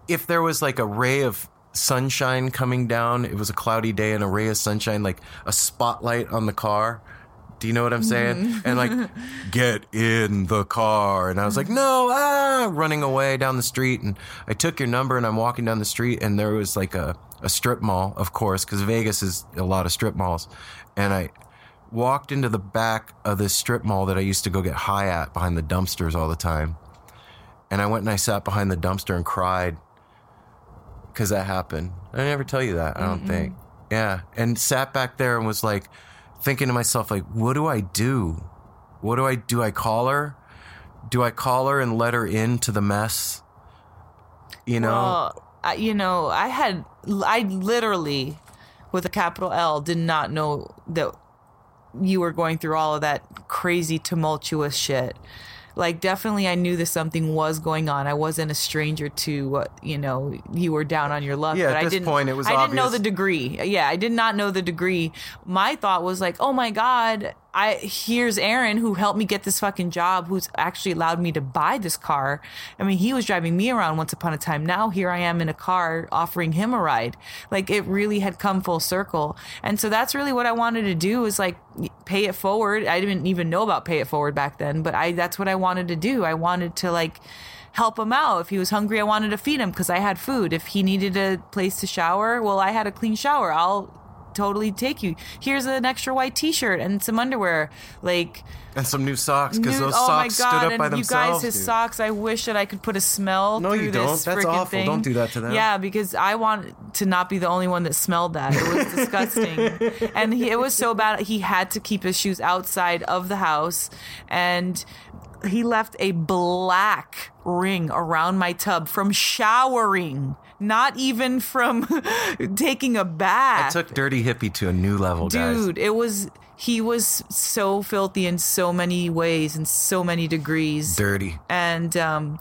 if there was like a ray of sunshine coming down, it was a cloudy day, and a ray of sunshine, like a spotlight on the car, Do you know what I'm saying? Mm-hmm. And like, get in the car. And I was like, no, ah, running away down the street. And I took your number and I'm walking down the street and there was like a, a strip mall, of course, because Vegas is a lot of strip malls. And I walked into the back of this strip mall that I used to go get high at behind the dumpsters all the time. And I went and I sat behind the dumpster and cried because that happened. I never tell you that, I don't think. Yeah. And sat back there and was like thinking to myself, like, what do I do? What do I do? I call her? Do I call her and let her into the mess? You know? Well, I, you know, I had, I literally, with a capital L, did not know that you were going through all of that crazy, tumultuous shit. Like, definitely, I knew that something was going on. I wasn't a stranger to what you know. You were down on your luck. Yeah, but at I this didn't, point, it was I didn't know the degree. Yeah, I did not know the degree. My thought was like, oh my god, I here's Aaron who helped me get this fucking job, who's actually allowed me to buy this car. I mean, he was driving me around once upon a time. Now here I am in a car offering him a ride. Like it really had come full circle. And so that's really what I wanted to do is like pay it forward. I didn't even know about pay it forward back then, but I that's what I wanted to do. I wanted to like help him out. If he was hungry, I wanted to feed him because I had food. If he needed a place to shower, well, I had a clean shower. I'll totally take you. Here's an extra white T-shirt and some underwear. Like and some new socks because those oh my socks god! stood up and by you guys, his dude. socks. I wish that I could put a smell. No, through you don't. This That's freaking awful. Thing. Don't do that to them. Yeah, because I want to not be the only one that smelled that. It was disgusting, and he, it was so bad. He had to keep his shoes outside of the house, and he left a black ring around my tub from showering, not even from taking a bath. I took Dirty Hippie to a new level, guys. Dude, it was he was so filthy in so many ways and so many degrees. Dirty. And um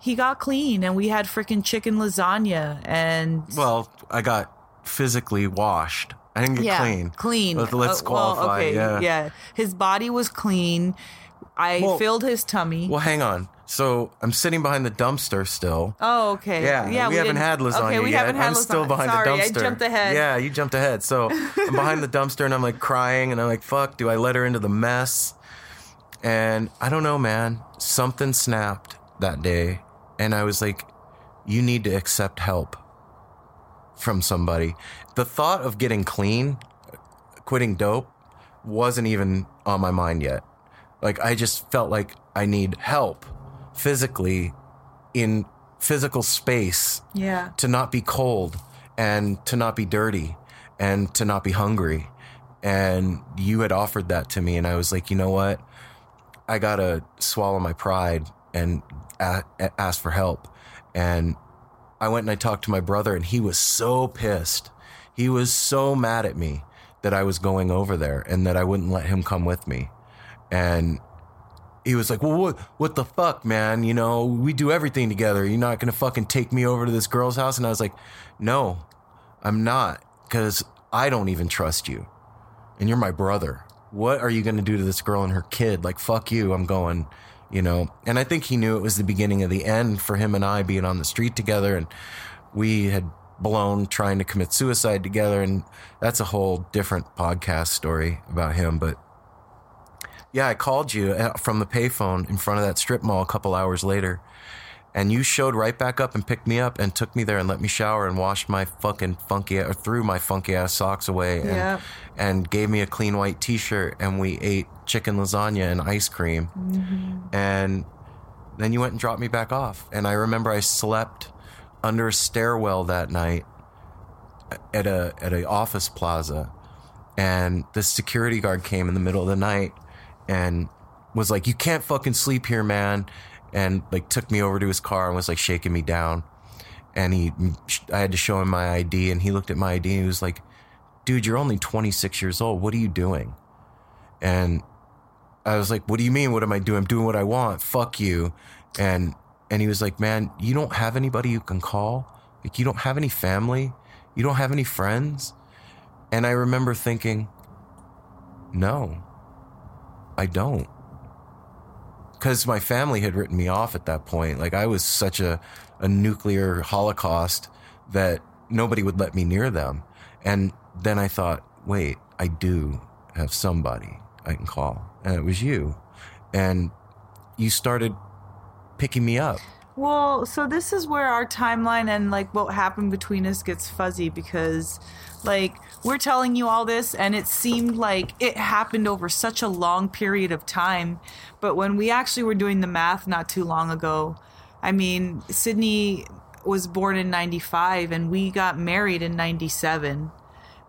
he got clean and we had freaking chicken lasagna and Well, I got physically washed. I didn't get yeah, clean. Clean. Let, let's Uh, well, qualify. okay, yeah. Yeah. His body was clean. I Well- filled his tummy. Well, hang on. So I'm sitting behind the dumpster still. oh, okay. Yeah, yeah. we, haven't didn't- had lasagna Okay, we yet. haven't had I'm lasagna. still behind Sorry, the dumpster. I jumped ahead. Yeah, you jumped ahead. So I'm behind the dumpster and I'm like crying and I'm like, fuck, do I let her into the mess? And I don't know, man. Something snapped that day. And I was like, you need to accept help from somebody. The thought of getting clean, quitting dope, wasn't even on my mind yet. Like, I just felt like I need help physically in physical space Yeah. to not be cold and to not be dirty and to not be hungry. And you had offered that to me, and I was like, you know what? I gotta swallow my pride and ask for help. And I went and I talked to my brother, and he was so pissed. He was so mad at me that I was going over there and that I wouldn't let him come with me. And he was like, "Well, what, what the fuck, man? You know, we do everything together. You're not gonna fucking take me over to this girl's house?" And I was like, "No, I'm not, because I don't even trust you, and you're my brother. What are you gonna do to this girl and her kid? Like, fuck you. I'm going." You know, and I think he knew it was the beginning of the end for him and I being on the street together, and we had blown trying to commit suicide together, and that's a whole different podcast story about him. But yeah, I called you uh, from the payphone in front of that strip mall a couple hours later, and you showed right back up and picked me up and took me there and let me shower and washed my fucking funky or threw my funky ass socks away and Yeah. and gave me a clean white t-shirt and we ate chicken lasagna and ice cream, and then you went and dropped me back off. And I remember I slept under a stairwell that night at a at a office plaza and the security guard came in the middle of the night and was like you can't fucking sleep here man and like took me over to his car and was like shaking me down. And he I had to show him my ID and he looked at my ID and he was like dude you're only 26 years old. What are you doing? And I was like what do you mean? What am I doing? I'm doing what I want. Fuck you. And and he was like man you don't have anybody you can call. Like you don't have any family. You don't have any friends. And I remember thinking, no, I don't. Because my family had written me off at that point. Like I was such a, a nuclear holocaust that nobody would let me near them. And then I thought, wait, I do have somebody. I can call, and it was you, and you started picking me up. Well, so this is where our timeline and like what happened between us gets fuzzy because like we're telling you all this and it seemed like it happened over such a long period of time. But when we actually were doing the math not too long ago, I mean, Sydney was born in 95 and we got married in 97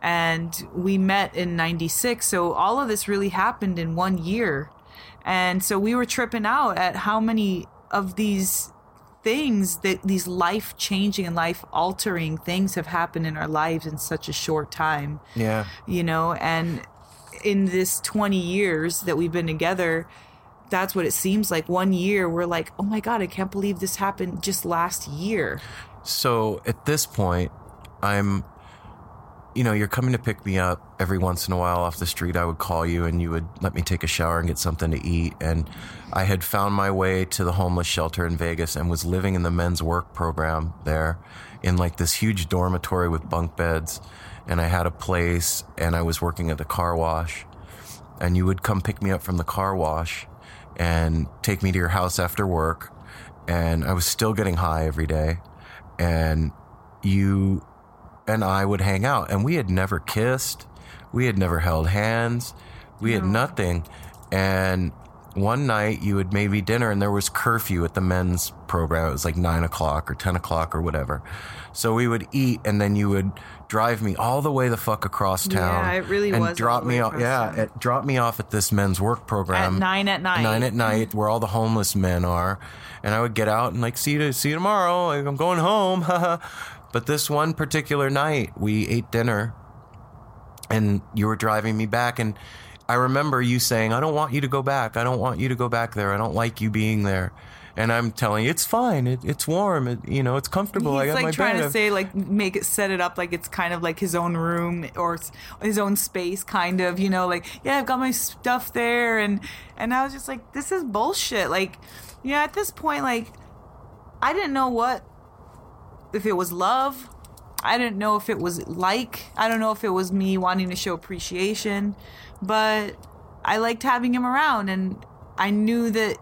and we met in 96. So all of this really happened in one year. And so we were tripping out at how many of these things that these life changing and life altering things have happened in our lives in such a short time. Yeah. You know, and in this 20 years that we've been together, that's what it seems like. One year, we're like, oh my God, I can't believe this happened just last year. So at this point, I'm, you know, you're coming to pick me up every once in a while off the street. I would call you and you would let me take a shower and get something to eat. And I had found my way to the homeless shelter in Vegas and was living in the men's work program there in like this huge dormitory with bunk beds. And I had a place and I was working at the car wash. And you would come pick me up from the car wash and take me to your house after work. And I was still getting high every day. And you and I would hang out. And we had never kissed, we had never held hands, we had nothing. And one night you would made me dinner, and there was curfew at the men's program. It was like nine o'clock or 10 o'clock or whatever. So we would eat, and then you would drive me all the way the fuck across town. Yeah, it really and was drop me off. Yeah, it dropped me off at this men's work program At nine at night. nine at mm-hmm. night where all the homeless men are and i would get out and like see you see you tomorrow like, i'm going home but this one particular night we ate dinner and you were driving me back and i remember you saying i don't want you to go back. I don't want you to go back there. I don't like you being there. And i'm telling you it's fine. It, it's warm. It, you know it's comfortable. I got like my trying to say like make it set it up like it's kind of like his own room or his own space kind of you know like yeah I've got my stuff there. And and I was just like this is bullshit. Like know at this point like I didn't know what if it was love I didn't know if it was like I don't know if it was me wanting to show appreciation but I liked having him around and I knew that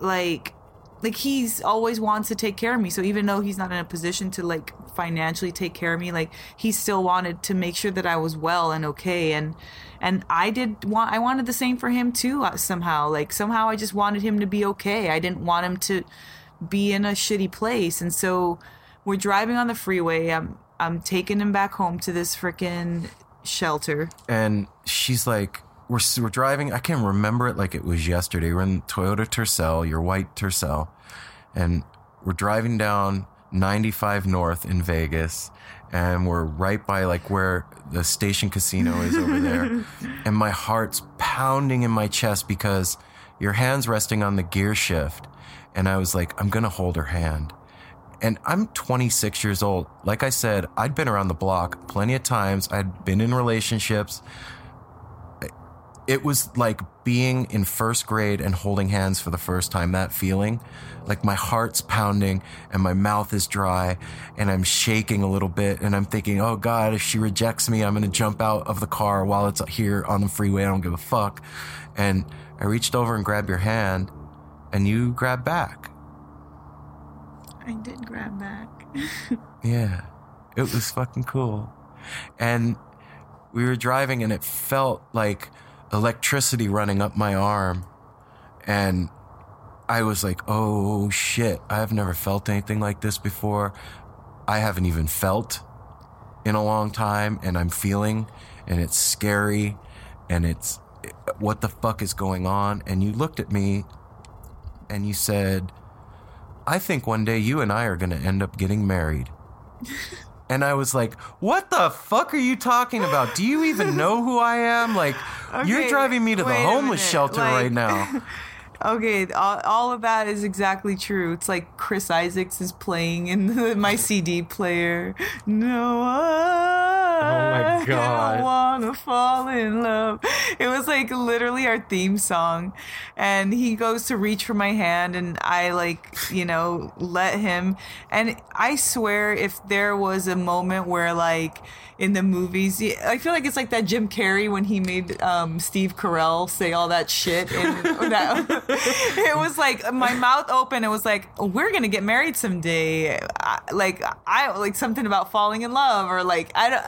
like like he's always wants to take care of me. So even though he's not in a position to like financially take care of me like he still wanted to make sure that i was well and okay. And and i did want i wanted the same for him too uh, somehow. Like somehow i just wanted him to be okay. I didn't want him to be in a shitty place. And so we're driving on the freeway. I'm i'm taking him back home to this freaking shelter. And she's like we're, we're driving. I can't remember it like it was yesterday. We're in toyota tercel your white tercel. And we're driving down 95 north in vegas. And we're right by like where the station casino is over there. And my heart's pounding in my chest because your hand's resting on the gear shift. And i was like i'm gonna hold her hand and I'm 26 years old. Like I said, I'd been around the block plenty of times. I'd been in relationships. It was like being in first grade and holding hands for the first time. That feeling, like my heart's pounding and my mouth is dry and I'm shaking a little bit. And I'm thinking, oh God, if she rejects me, I'm going to jump out of the car while it's here on the freeway. I don't give a fuck. And I reached over and grabbed your hand and you grabbed back. I did grab back Yeah, it was fucking cool. And we were driving, and it felt like electricity running up my arm. And I was like, oh shit, I've never felt anything like this before. I haven't even felt in a long time, and I'm feeling, and it's scary, and it's what the fuck is going on? And you looked at me and you said, I think one day you and I are going to end up getting married. and I was like, what the fuck are you talking about? Do you even know who I am? Like, you're driving me to the homeless shelter like- right now. Okay, all, all of that is exactly true. It's like Chris Isaacs is playing in the, my CD player. No my God. I wanna fall in love. It was like literally our theme song. And he goes to reach for my hand and I like, you know, let him. And I swear if there was a moment where like in the movies, I feel like it's like that Jim Carrey when he made um, Steve Carell say all that shit. And that, it was like my mouth open. It was like, we're going to get married someday. I, like, I like something about falling in love or like, I don't,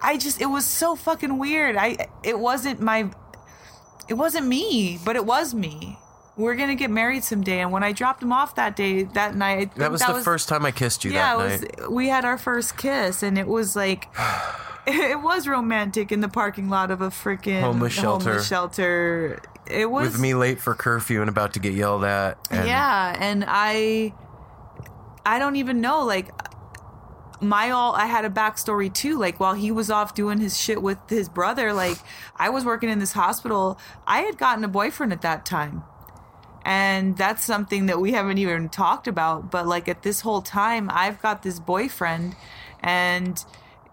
I just, it was so fucking weird. I, it wasn't my, it wasn't me, but it was me. We're gonna get married someday, and when I dropped him off that day, that night, That was the first time I kissed you yeah, that was, we had our first kiss, and it was like, it was romantic in the parking lot of a freaking Homeless shelter. Homeless shelter. It was With me late for curfew and about to get yelled at. And yeah, and I, I don't even know. Like, my all, I had a backstory too. Like, while he was off doing his shit with his brother, like, I was working in this hospital. I had gotten a boyfriend at that time. And that's something that we haven't even talked about. But, like, at this whole time, I've got this boyfriend. And,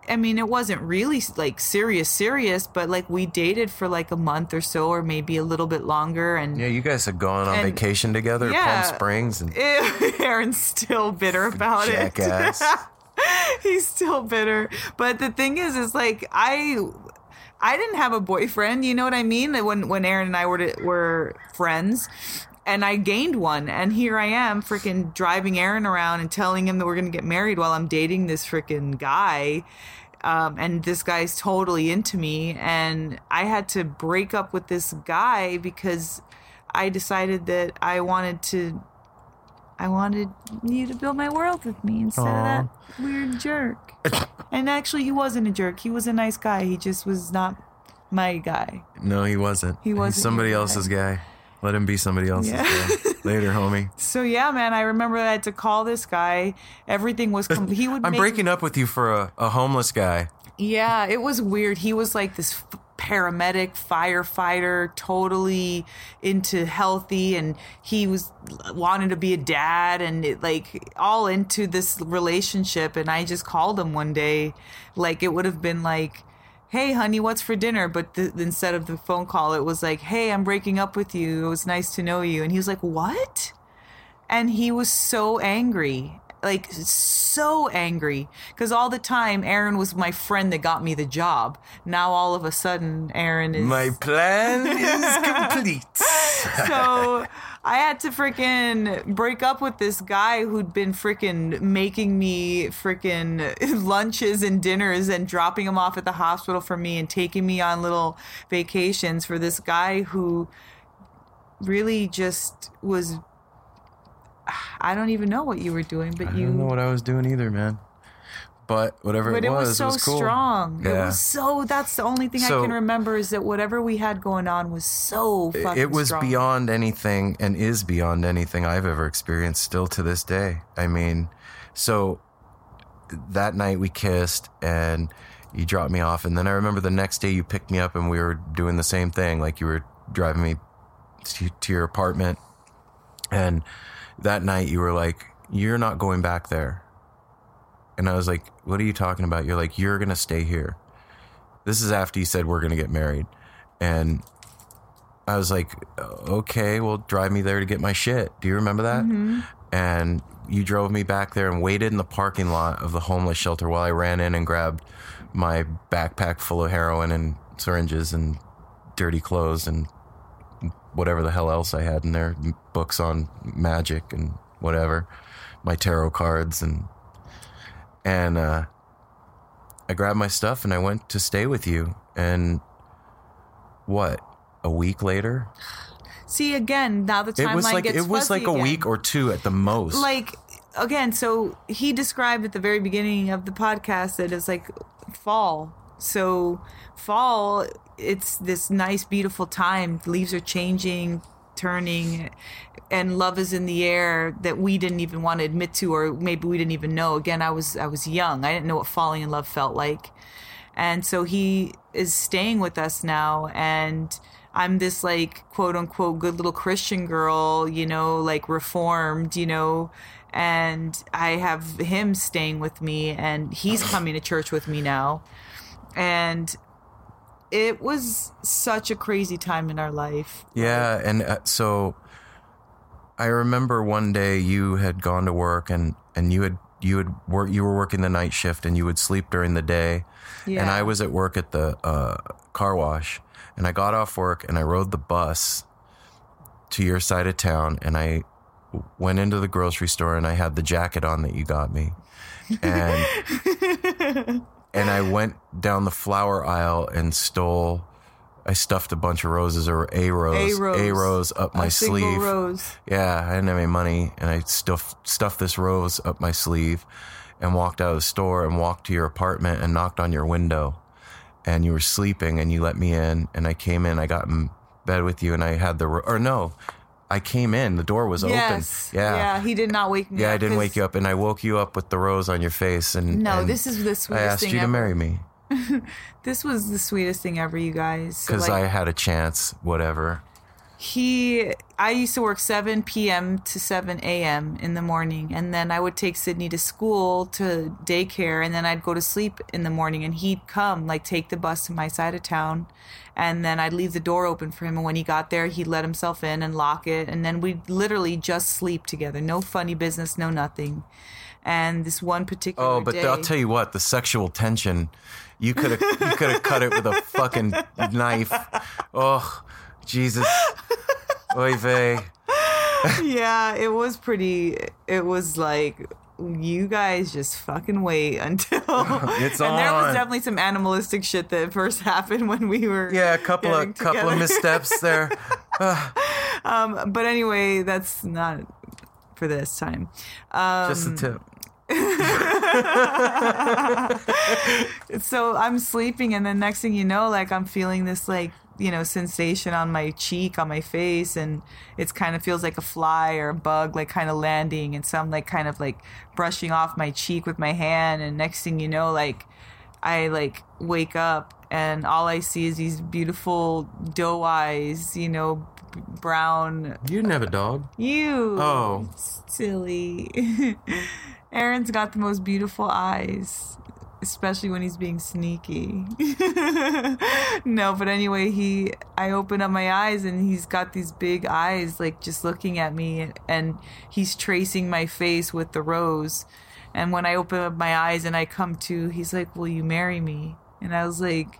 I mean, it wasn't really like serious, serious, but like we dated for like a month or so, or maybe a little bit longer. And Yeah, you guys had gone on And- vacation together, Yeah. Palm Springs, and Aaron's still bitter about jackass. it. He's still bitter. But the thing is, is like I, I didn't have a boyfriend. You know what I mean? When when Aaron and I were to, were friends. And I gained one, and here I am, freaking driving Aaron around and telling him that we're gonna get married while I'm dating this freaking guy, um, and this guy's totally into me, and I had to break up with this guy because I decided that I wanted to I wanted you to build my world with me instead of that weird jerk. and actually, he wasn't a jerk. He was a nice guy. He just was not my guy. no, he wasn't. He wasn't somebody your guy. else's guy. Let him be somebody else's Yeah. Later, homie. So yeah, man, I remember I had to call this guy. Everything was com- he would. I'm make, breaking up with you for a, a homeless guy. Yeah, it was weird. He was like this f- paramedic, firefighter, totally into healthy, and he was wanted to be a dad, and it, like all into this relationship. And I just called him one day, like it would have been like. Hey, honey, what's for dinner? But th- instead of the phone call, it was like, "Hey, I'm breaking up with you. It was nice to know you." And he was like, "What?" and he was so angry like so angry because all the time aaron was my friend that got me the job now all of a sudden aaron is My plan is complete. so i had to freaking break up with this guy who'd been freaking making me freaking lunches and dinners and dropping him off at the hospital for me and taking me on little vacations for this guy who really just was I don't even know what you were doing, but I you don't know what I was doing either, man. But whatever but it it was, was so it was cool. strong. It Yeah. was so that's the only thing So- I can remember is that whatever we had going on was so fucking it was strong. beyond anything and is beyond anything I've ever experienced still to this day. I mean, so that night we kissed and you dropped me off and then I remember the next day you picked me up and we were doing the same thing like you were driving me to, to your apartment and that night you were like you're not going back there. And I was like, "What are you talking about?" You're like, "You're going to stay here." This is after you said we're going to get married. And I was like, okay, well, drive me there to get my shit. Do you remember that? Mm-hmm. And you drove me back there and waited in the parking lot of the homeless shelter while I ran in and grabbed my backpack full of heroin and syringes and dirty clothes and whatever the hell else I had in there books on magic and whatever, my tarot cards and, and, uh, I grabbed my stuff and I went to stay with you. And what? A week later? See again, now the It timeline was like gets it was like a again. week or two at the most. like again so he described at the very beginning of the podcast that it's like fall so fall it's this nice beautiful time the leaves are changing turning and love is in the air that we didn't even want to admit to or maybe we didn't even know. Again i was i was young. I didn't know what falling in love felt like. And so he is staying with us now and i'm this like quote unquote good little christian girl you know like reformed you know and i have him staying with me and he's coming to church with me now. And it was such a crazy time in our life. Yeah, and uh, so I remember one day you had gone to work and and you had you had work you were working the night shift and you would sleep during the day, yeah. and I was at work at the uh, car wash, and I got off work and I rode the bus to your side of town, and I went into the grocery store and I had the jacket on that you got me, and and I went down the flower aisle and stole. I stuffed a bunch of roses or a rose, A rose. a rose up my a sleeve. rose. Yeah, I didn't have any money, and I stuffed stuffed this rose up my sleeve, and walked out of the store and walked to your apartment and knocked on your window, and you were sleeping, and you let me in, and I came in, I got in bed with you, and I had the or no, I came in, the door was Yes. open. Yeah. Yeah. He did not wake me up. Yeah, up. I didn't wake you up, and I woke you up with the rose on your face, and No, and this is the sweetest I asked thing you to marry me This was the sweetest thing ever, you guys. Because like, I had a chance. Whatever. He i used to work 7 p.m to 7 a.m in the morning and then i would take sydney to school to daycare and then i'd go to sleep in the morning and he'd come like take the bus to my side of town and then i'd leave the door open for him and when he got there he'd let himself in and lock it and then we'd literally just sleep together no funny business no nothing and this one particular Oh, but day, I'll tell you what, the sexual tension, you could have you could have cut it with a fucking knife. Oh, Jesus. Oy vey. yeah, it was pretty. It was like you guys just fucking wait until It's and there was definitely some animalistic shit that first happened when we were Yeah, a couple of couple of missteps there. but anyway that's not for this time um, Just a tip. so i'm sleeping and then next thing you know like i'm feeling this like you know sensation on my cheek on my face and it's kind of feels like a fly or a bug like kind of landing and so i'm like kind of like brushing off my cheek with my hand and next thing you know like i like wake up and all i see is these beautiful doe eyes you know brown You didn't have a dog. you Oh. silly aaron's got the most beautiful eyes especially when he's being sneaky. No but anyway he i open up my eyes and he's got these big eyes like just looking at me and he's tracing my face with the rose. And when i open up my eyes and i come to he's like will you marry me? And i was like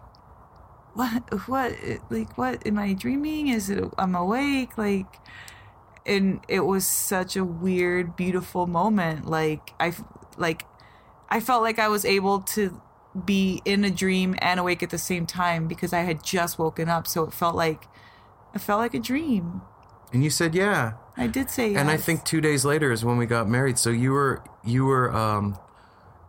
what what like what am i dreaming? Is it i'm awake? Like and it was such a weird beautiful moment. Like i like i felt like i was able to be in a dream and awake at the same time because i had just woken up so it felt like it felt like a dream And you said yeah. i did say yes. And I think two days later is when we got married. So you were you were um,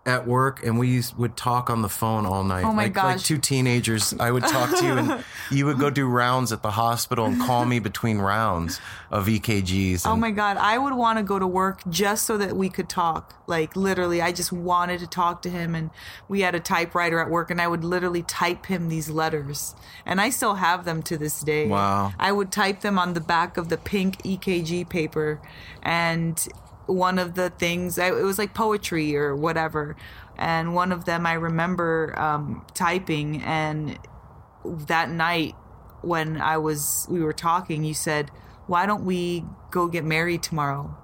at work, and we used, would talk on the phone all night. Oh my like, Like two teenagers, I would talk to you, and you would go do rounds at the hospital and call me between rounds of EKGs. Oh my god, I would want to go to work just so that we could talk. Like literally, I just wanted to talk to him and we had a typewriter at work and I would literally type him these letters. And I still have them to this day. Wow. I would type them on the back of the pink EKG paper and one of the things I- it was like poetry or whatever. And one of them I remember um, typing and that night when I was we were talking, you said, "Why don't we go get married tomorrow?"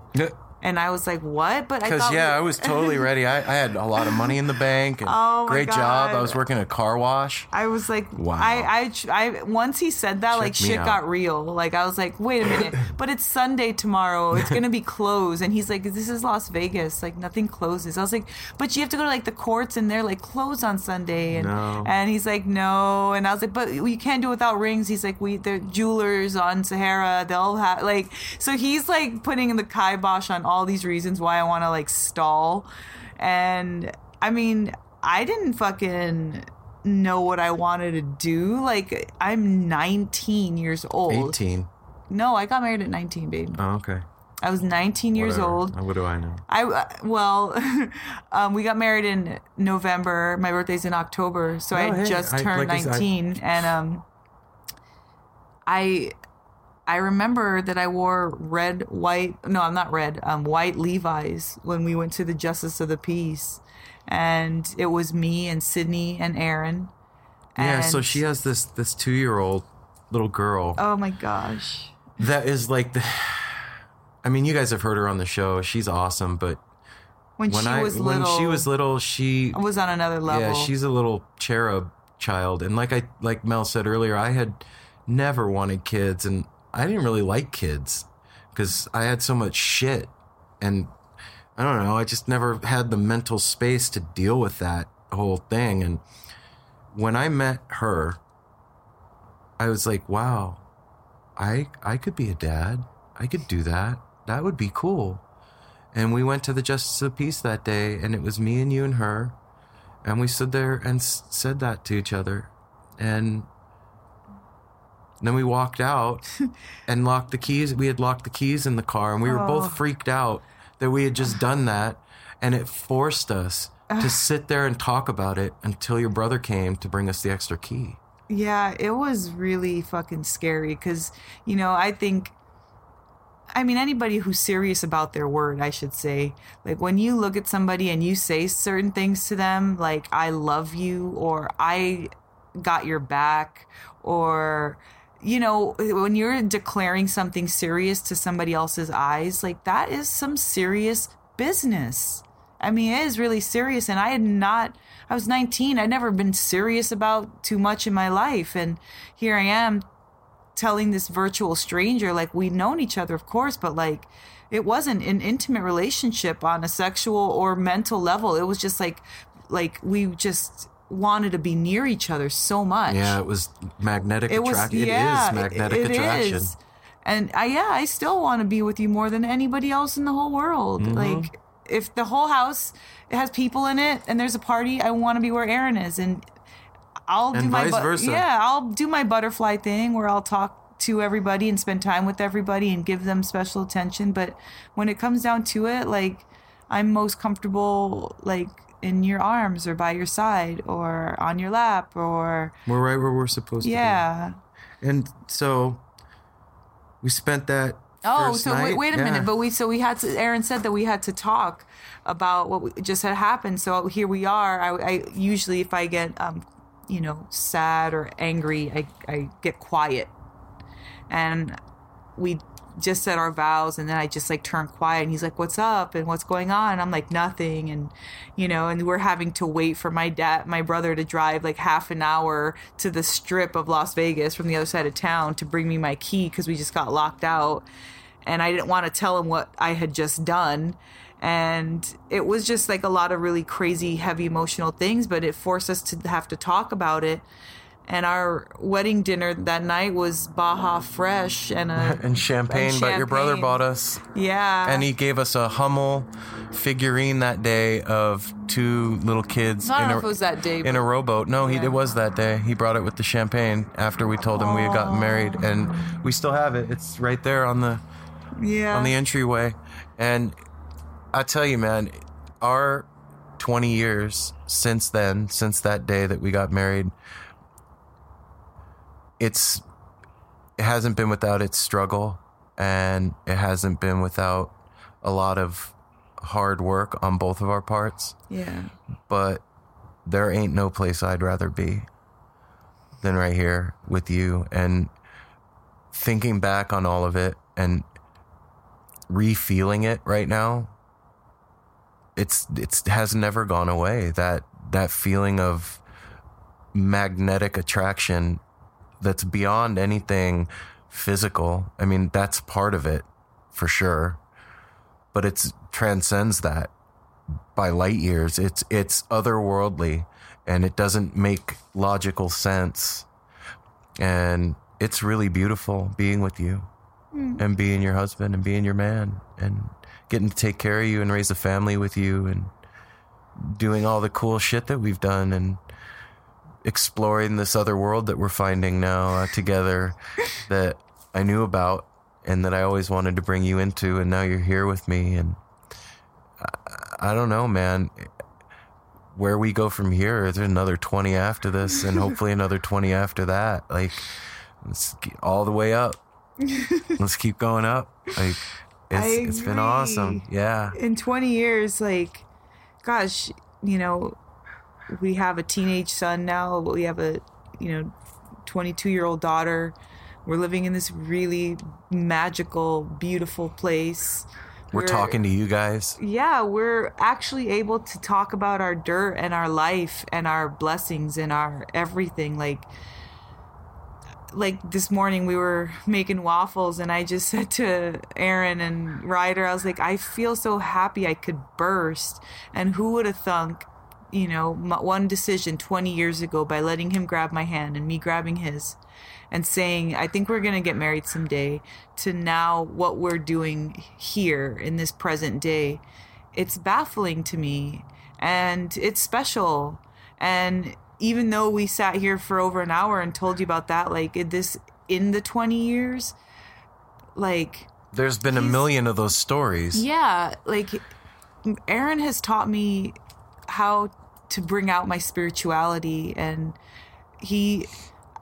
And I was like, "What?" But I Because yeah, we- I was totally ready. I, I had a lot of money in the bank. And Oh my great job. I was working a car wash. I was like, Wow. I, I, I, once he said that, like shit out. got real. Like I was like, wait a minute, but it's Sunday tomorrow. It's gonna be closed. And he's like, this is Las Vegas. Like nothing closes. I was like, but you have to go to like the courts and they're like closed on Sunday. And No. and he's like, no. And I was like, but you can't do it without rings. He's like, we, they're jewelers on Sahara. They'll have like, so he's like putting the kibosh on all these reasons why I want to like stall. And I mean, I didn't fucking know what I wanted to do. Like, I'm 19 years old. 18. No, I got married at 19, babe. Oh, okay. I was 19 years old. What do I know? I uh, well, um, we got married in November. My birthday's in October, so I Oh, hey, just I- turned like I I- 19, and um, I I remember that I wore red, white. No, I'm not red. Um, white Levi's when we went to the Justice of the Peace, and it was me and Sydney and Aaron, yeah, so she has this this two year old little girl Oh my gosh. that is like the. I mean, you guys have heard her on the show. She's awesome, but When, when she I was when little, she was little, she was on another level. yeah, she's a little cherub child, and like I like Mel said earlier, I had never wanted kids, and I didn't really like kids because I had so much shit, and I don't know, I just never had the mental space to deal with that whole thing, and when I met her, I was like, wow, I I could be a dad, I could do that, that would be cool. And we went to the Justice of Peace that day, and it was me and you and her. And we stood there and s- said that to each other. And then we walked out and locked the keys. We had locked the keys in the car, and we were Oh. both freaked out that we had just done that. And it forced us to sit there and talk about it until your brother came to bring us the extra key. Yeah, it was really fucking scary because, you know, I think, I mean, anybody who's serious about their word, I should say, like when you look at somebody and you say certain things to them, like, I love you, or I got your back, or, you know, when you're declaring something serious to somebody else's eyes, like, that is some serious business. I mean, it is really serious. And I had not, I was 19. I'd never been serious about too much in my life. And here I am telling this virtual stranger, like, we'd known each other, of course, but like, it wasn't an intimate relationship on a sexual or mental level. It was just like, like, we just wanted to be near each other so much Yeah, it was magnetic it was attraction. yeah, it is magnetic it attraction. is. and I, yeah i still want to be with you more than anybody else in the whole world Mm-hmm. like if the whole house has people in it and there's a party i want to be where aaron is and i'll And do my vice bu- versa. yeah i'll do my butterfly thing where i'll talk to everybody and spend time with everybody and give them special attention but when it comes down to it like i'm most comfortable like in your arms or by your side or on your lap or We're right where we're supposed to be. yeah And so we spent that. Oh, so wait, night- wait a yeah. minute. But we so we had to. Aaron said that we had to talk about what we, just had happened. So here we are. I, I usually, if I get, um, you know, sad or angry, I I get quiet, and we just said our vows and then I just like turned quiet and he's like, What's up? And what's going on? And I'm like, Nothing. And, you know, and we're having to wait for my dad, my brother to drive like half an hour to the strip of Las Vegas from the other side of town to bring me my key because we just got locked out. And I didn't want to tell him what I had just done. And it was just like a lot of really crazy, heavy emotional things, but it forced us to have to talk about it. And our wedding dinner that night was Baja Fresh and a and champagne, and but your brother bought us yeah. and he gave us a Hummel figurine that day of two little kids I don't in know a, if it was that day. in a rowboat. No, he it was that day. He brought it with the champagne after we told him we had gotten married, and we still have it. It's right there on the yeah. on the entryway. And I tell you, man, our 20 years since then, since that day that we got married, it's it hasn't been without its struggle and it hasn't been without a lot of hard work on both of our parts, yeah. but there ain't no place I'd rather be than right here with you. And thinking back on all of it and re-feeling it right now it's it's has never gone away. That that feeling of magnetic attraction that's beyond anything physical. I mean that's part of it for sure. But it transcends that by light years. It's it's otherworldly and it doesn't make logical sense. And it's really beautiful being with you hmm. and being your husband and being your man and getting to take care of you and raise a family with you and doing all the cool shit that we've done and exploring this other world that we're finding now uh, together that I knew about and that I always wanted to bring you into and now you're here with me and I, I don't know man. Where we go from here there's another 20 after this and hopefully another 20 after that. Like let's get all the way up. Let's keep going up. Like it's, it's been awesome. yeah. In 20 years, like, gosh, you know, we have a teenage son now. We have a, you know 22 year old daughter. We're living in this really magical, beautiful place. We're We're- talking to you guys. yeah, we're actually able to talk about our dirt and our life and our blessings and our everything. Like, like this morning we were making waffles and I just said to Aaron and Ryder, I was like, I feel so happy I could burst. And who would have thunk, you know, one decision 20 years ago by letting him grab my hand and me grabbing his and saying, I think we're going to get married someday, to now what we're doing here in this present day. It's baffling to me and it's special. And even though we sat here for over an hour and told you about that, like this in the 20 years, like There's been a million of those stories. yeah, like Aaron has taught me how to bring out my spirituality and he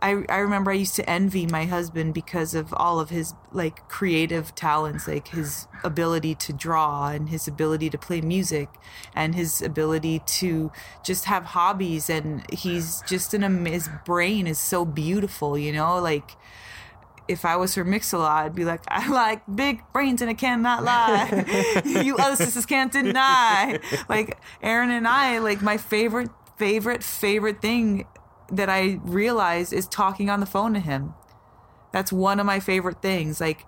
I, I remember I used to envy my husband because of all of his like creative talents, like his ability to draw and his ability to play music and his ability to just have hobbies. And he's just an his brain is so beautiful, you know, like if I was Sir Mix-a-Lot, I'd be like, I like big brains and I cannot lie. you other sisters can't deny. Like Aaron and I, like my favorite, favorite, favorite thing that I realized is talking on the phone to him. That's one of my favorite things. Like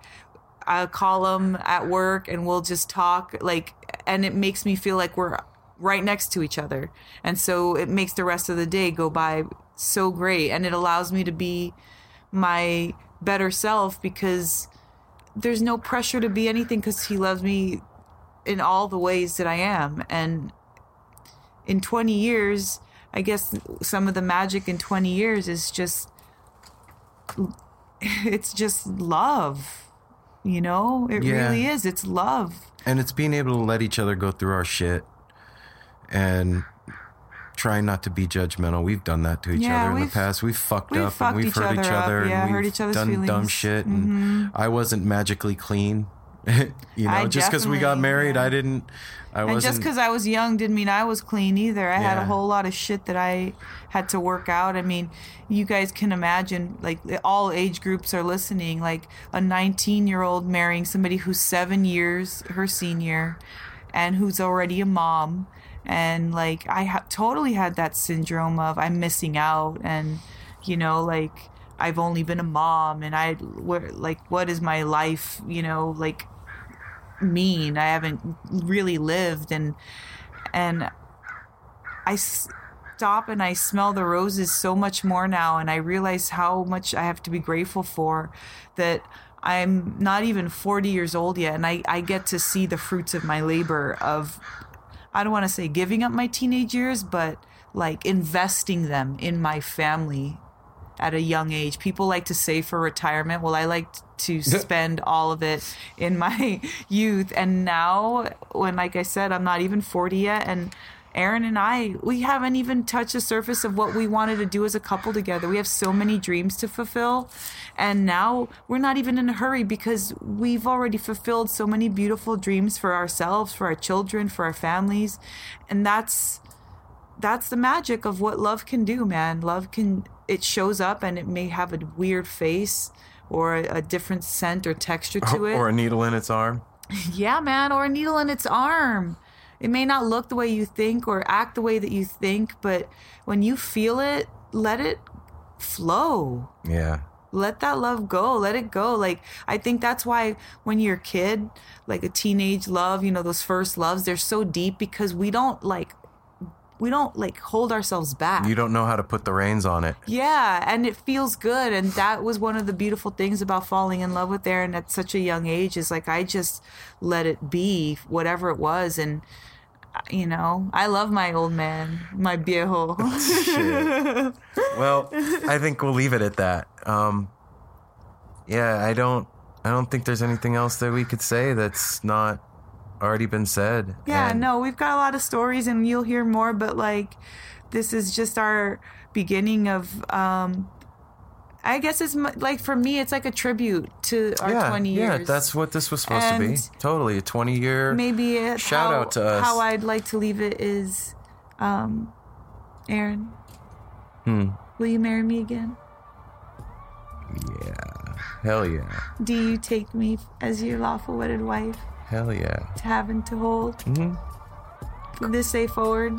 I'll call him at work and we'll just talk like and it makes me feel like we're right next to each other. And so it makes the rest of the day go by so great and it allows me to be my better self because there's no pressure to be anything cuz he loves me in all the ways that I am and in 20 years I guess some of the magic in 20 years is just it's just love. You know? It Yeah. really is. It's love. And it's being able to let each other go through our shit and trying not to be judgmental. We've done that to each Yeah, other in the past. We've fucked we've up fucked and we've each hurt each other up. other Yeah, and hurt we've each other's done dumb feelings. Mm-hmm. shit. And I wasn't magically clean. you know, I just because we got married, yeah. I didn't. I And wasn't. just because I was young didn't mean I was clean either. I had a whole lot of shit that I had to work out. I mean, you guys can imagine, like, all age groups are listening. Like, a 19 year old marrying somebody who's seven years her senior and who's already a mom. And, like, I ha- totally had that syndrome of I'm missing out. And, you know, like, I've only been a mom and I, where, like, what is my life, you know, like, mean. I haven't really lived and and I stop and I smell the roses so much more now and I realize how much I have to be grateful for that I'm not even 40 years old yet and I, I get to see the fruits of my labor of I don't want to say giving up my teenage years but like investing them in my family at a young age. People like to save for retirement. Well, I like to spend all of it in my youth. And now, when, like I said, I'm not even 40 yet, and Aaron and I, we haven't even touched the surface of what we wanted to do as a couple together. We have so many dreams to fulfill. And now we're not even in a hurry because we've already fulfilled so many beautiful dreams for ourselves, for our children, for our families. And that's that's the magic of what love can do, man. Love can it shows up and it may have a weird face or a, a different scent or texture to it. or a needle in its arm. yeah, man, or a needle in its arm. It may not look the way you think or act the way that you think, but when you feel it, let it flow Yeah. Let that love go let it go like i think that's why when you're a kid like a teenage love you know those first loves they're so deep because we don't like we don't like hold ourselves back You don't know how to put the reins on it. yeah and it feels good and that was one of the beautiful things about falling in love with aaron at such a young age is like i just let it be whatever it was and you know i love my old man my viejo Well, I think we'll leave it at that. Um, yeah, I don't. I don't think there's anything else that we could say that's not already been said. Yeah, And- no, we've got a lot of stories and you'll hear more, but like this is just our beginning of um I guess it's like for me it's like a tribute to our yeah, 20 years. Yeah, that's what this was supposed to be. Totally, a 20 year. maybe Shout how, out to us. How I'd like to leave it is um Aaron. Will you marry me again? Yeah. Hell yeah. Do you take me as your lawful wedded wife Hell yeah. to have and to hold Mm-hmm. from this day forward?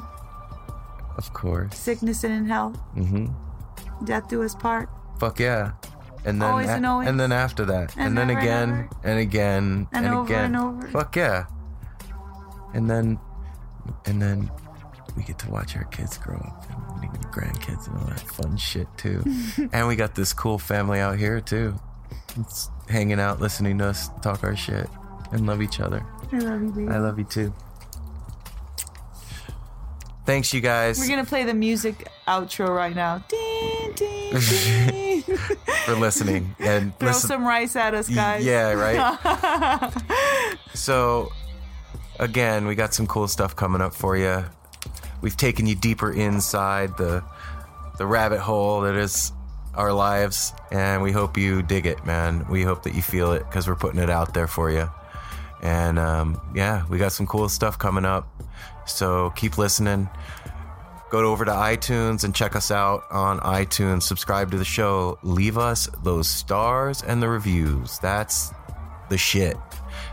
Of course. Sickness and in health, Mm-hmm. death do us part. Fuck yeah. And then Always and always. and then after that. And, And then never and again and again And over again. and over. Fuck yeah. And then and then we get to watch our kids grow up and grandkids and all that fun shit too. and we got this cool family out here too. It's hanging out, listening to us talk our shit and love each other. I love you, baby. I love you too. Thanks, you guys, We're gonna play the music outro right now. Ding, ding, ding. for listening and Throw listen. some rice at us, guys. Yeah, right. so, again, we got some cool stuff coming up for you. We've taken you deeper inside the the rabbit hole that is our lives, and we hope you dig it, man. We hope that you feel it because we're putting it out there for you. And um, yeah, we got some cool stuff coming up. So keep listening. Go over to iTunes and check us out on iTunes. Subscribe to the show. Leave us those stars and the reviews. That's the shit.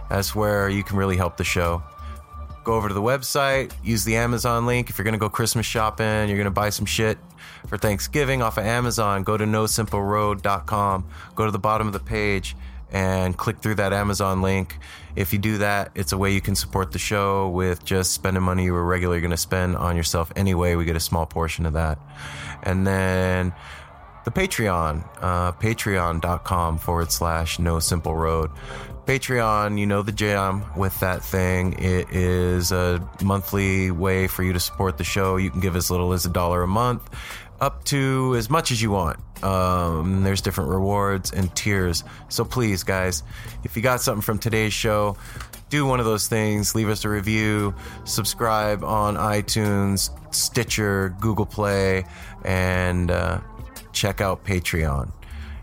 That's where you can really help the show. Go over to the website, use the Amazon link. If you're going to go Christmas shopping, you're going to buy some shit for Thanksgiving off of Amazon, go to nosimpleroad.com. Go to the bottom of the page and click through that Amazon link. If you do that, it's a way you can support the show with just spending money you were regularly going to spend on yourself anyway. We get a small portion of that. And then the Patreon, uh, patreon.com forward slash no simple road. Patreon, you know the jam with that thing. It is a monthly way for you to support the show. You can give as little as a dollar a month, up to as much as you want. Um, there's different rewards and tiers. So please, guys, if you got something from today's show, do one of those things. Leave us a review, subscribe on iTunes, Stitcher, Google Play, and uh, check out Patreon.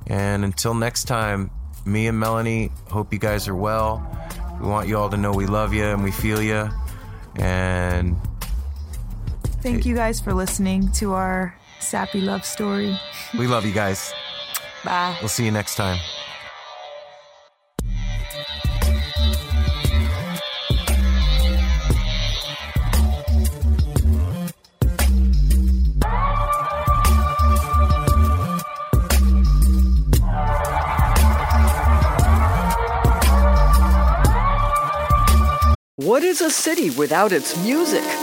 And until next time, me and Melanie hope you guys are well. We want you all to know we love you and we feel you. And Thank you guys for listening to our sappy love story. we love you guys. Bye. We'll see you next time. What is a city without its music?